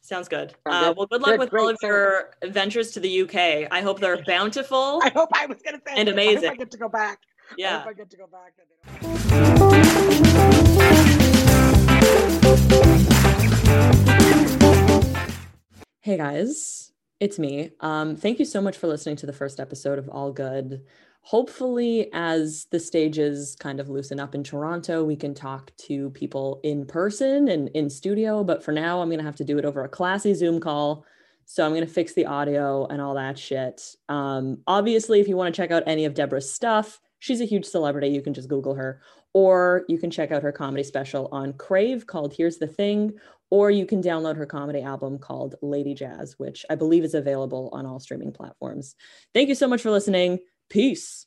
[SPEAKER 1] Sounds good. Uh, well, good luck good, with great. all of your adventures to the UK. I hope they're bountiful.
[SPEAKER 2] I hope I was going to say
[SPEAKER 1] and amazing. I,
[SPEAKER 2] I get to go back.
[SPEAKER 1] Yeah.
[SPEAKER 2] I hope I get to go back.
[SPEAKER 1] Hey guys, it's me. Um, thank you so much for listening to the first episode of All Good. Hopefully, as the stages kind of loosen up in Toronto, we can talk to people in person and in studio. But for now, I'm going to have to do it over a classy Zoom call. So I'm going to fix the audio and all that shit. Um, obviously, if you want to check out any of Deborah's stuff, she's a huge celebrity. You can just Google her, or you can check out her comedy special on Crave called Here's the Thing, or you can download her comedy album called Lady Jazz, which I believe is available on all streaming platforms. Thank you so much for listening. Peace.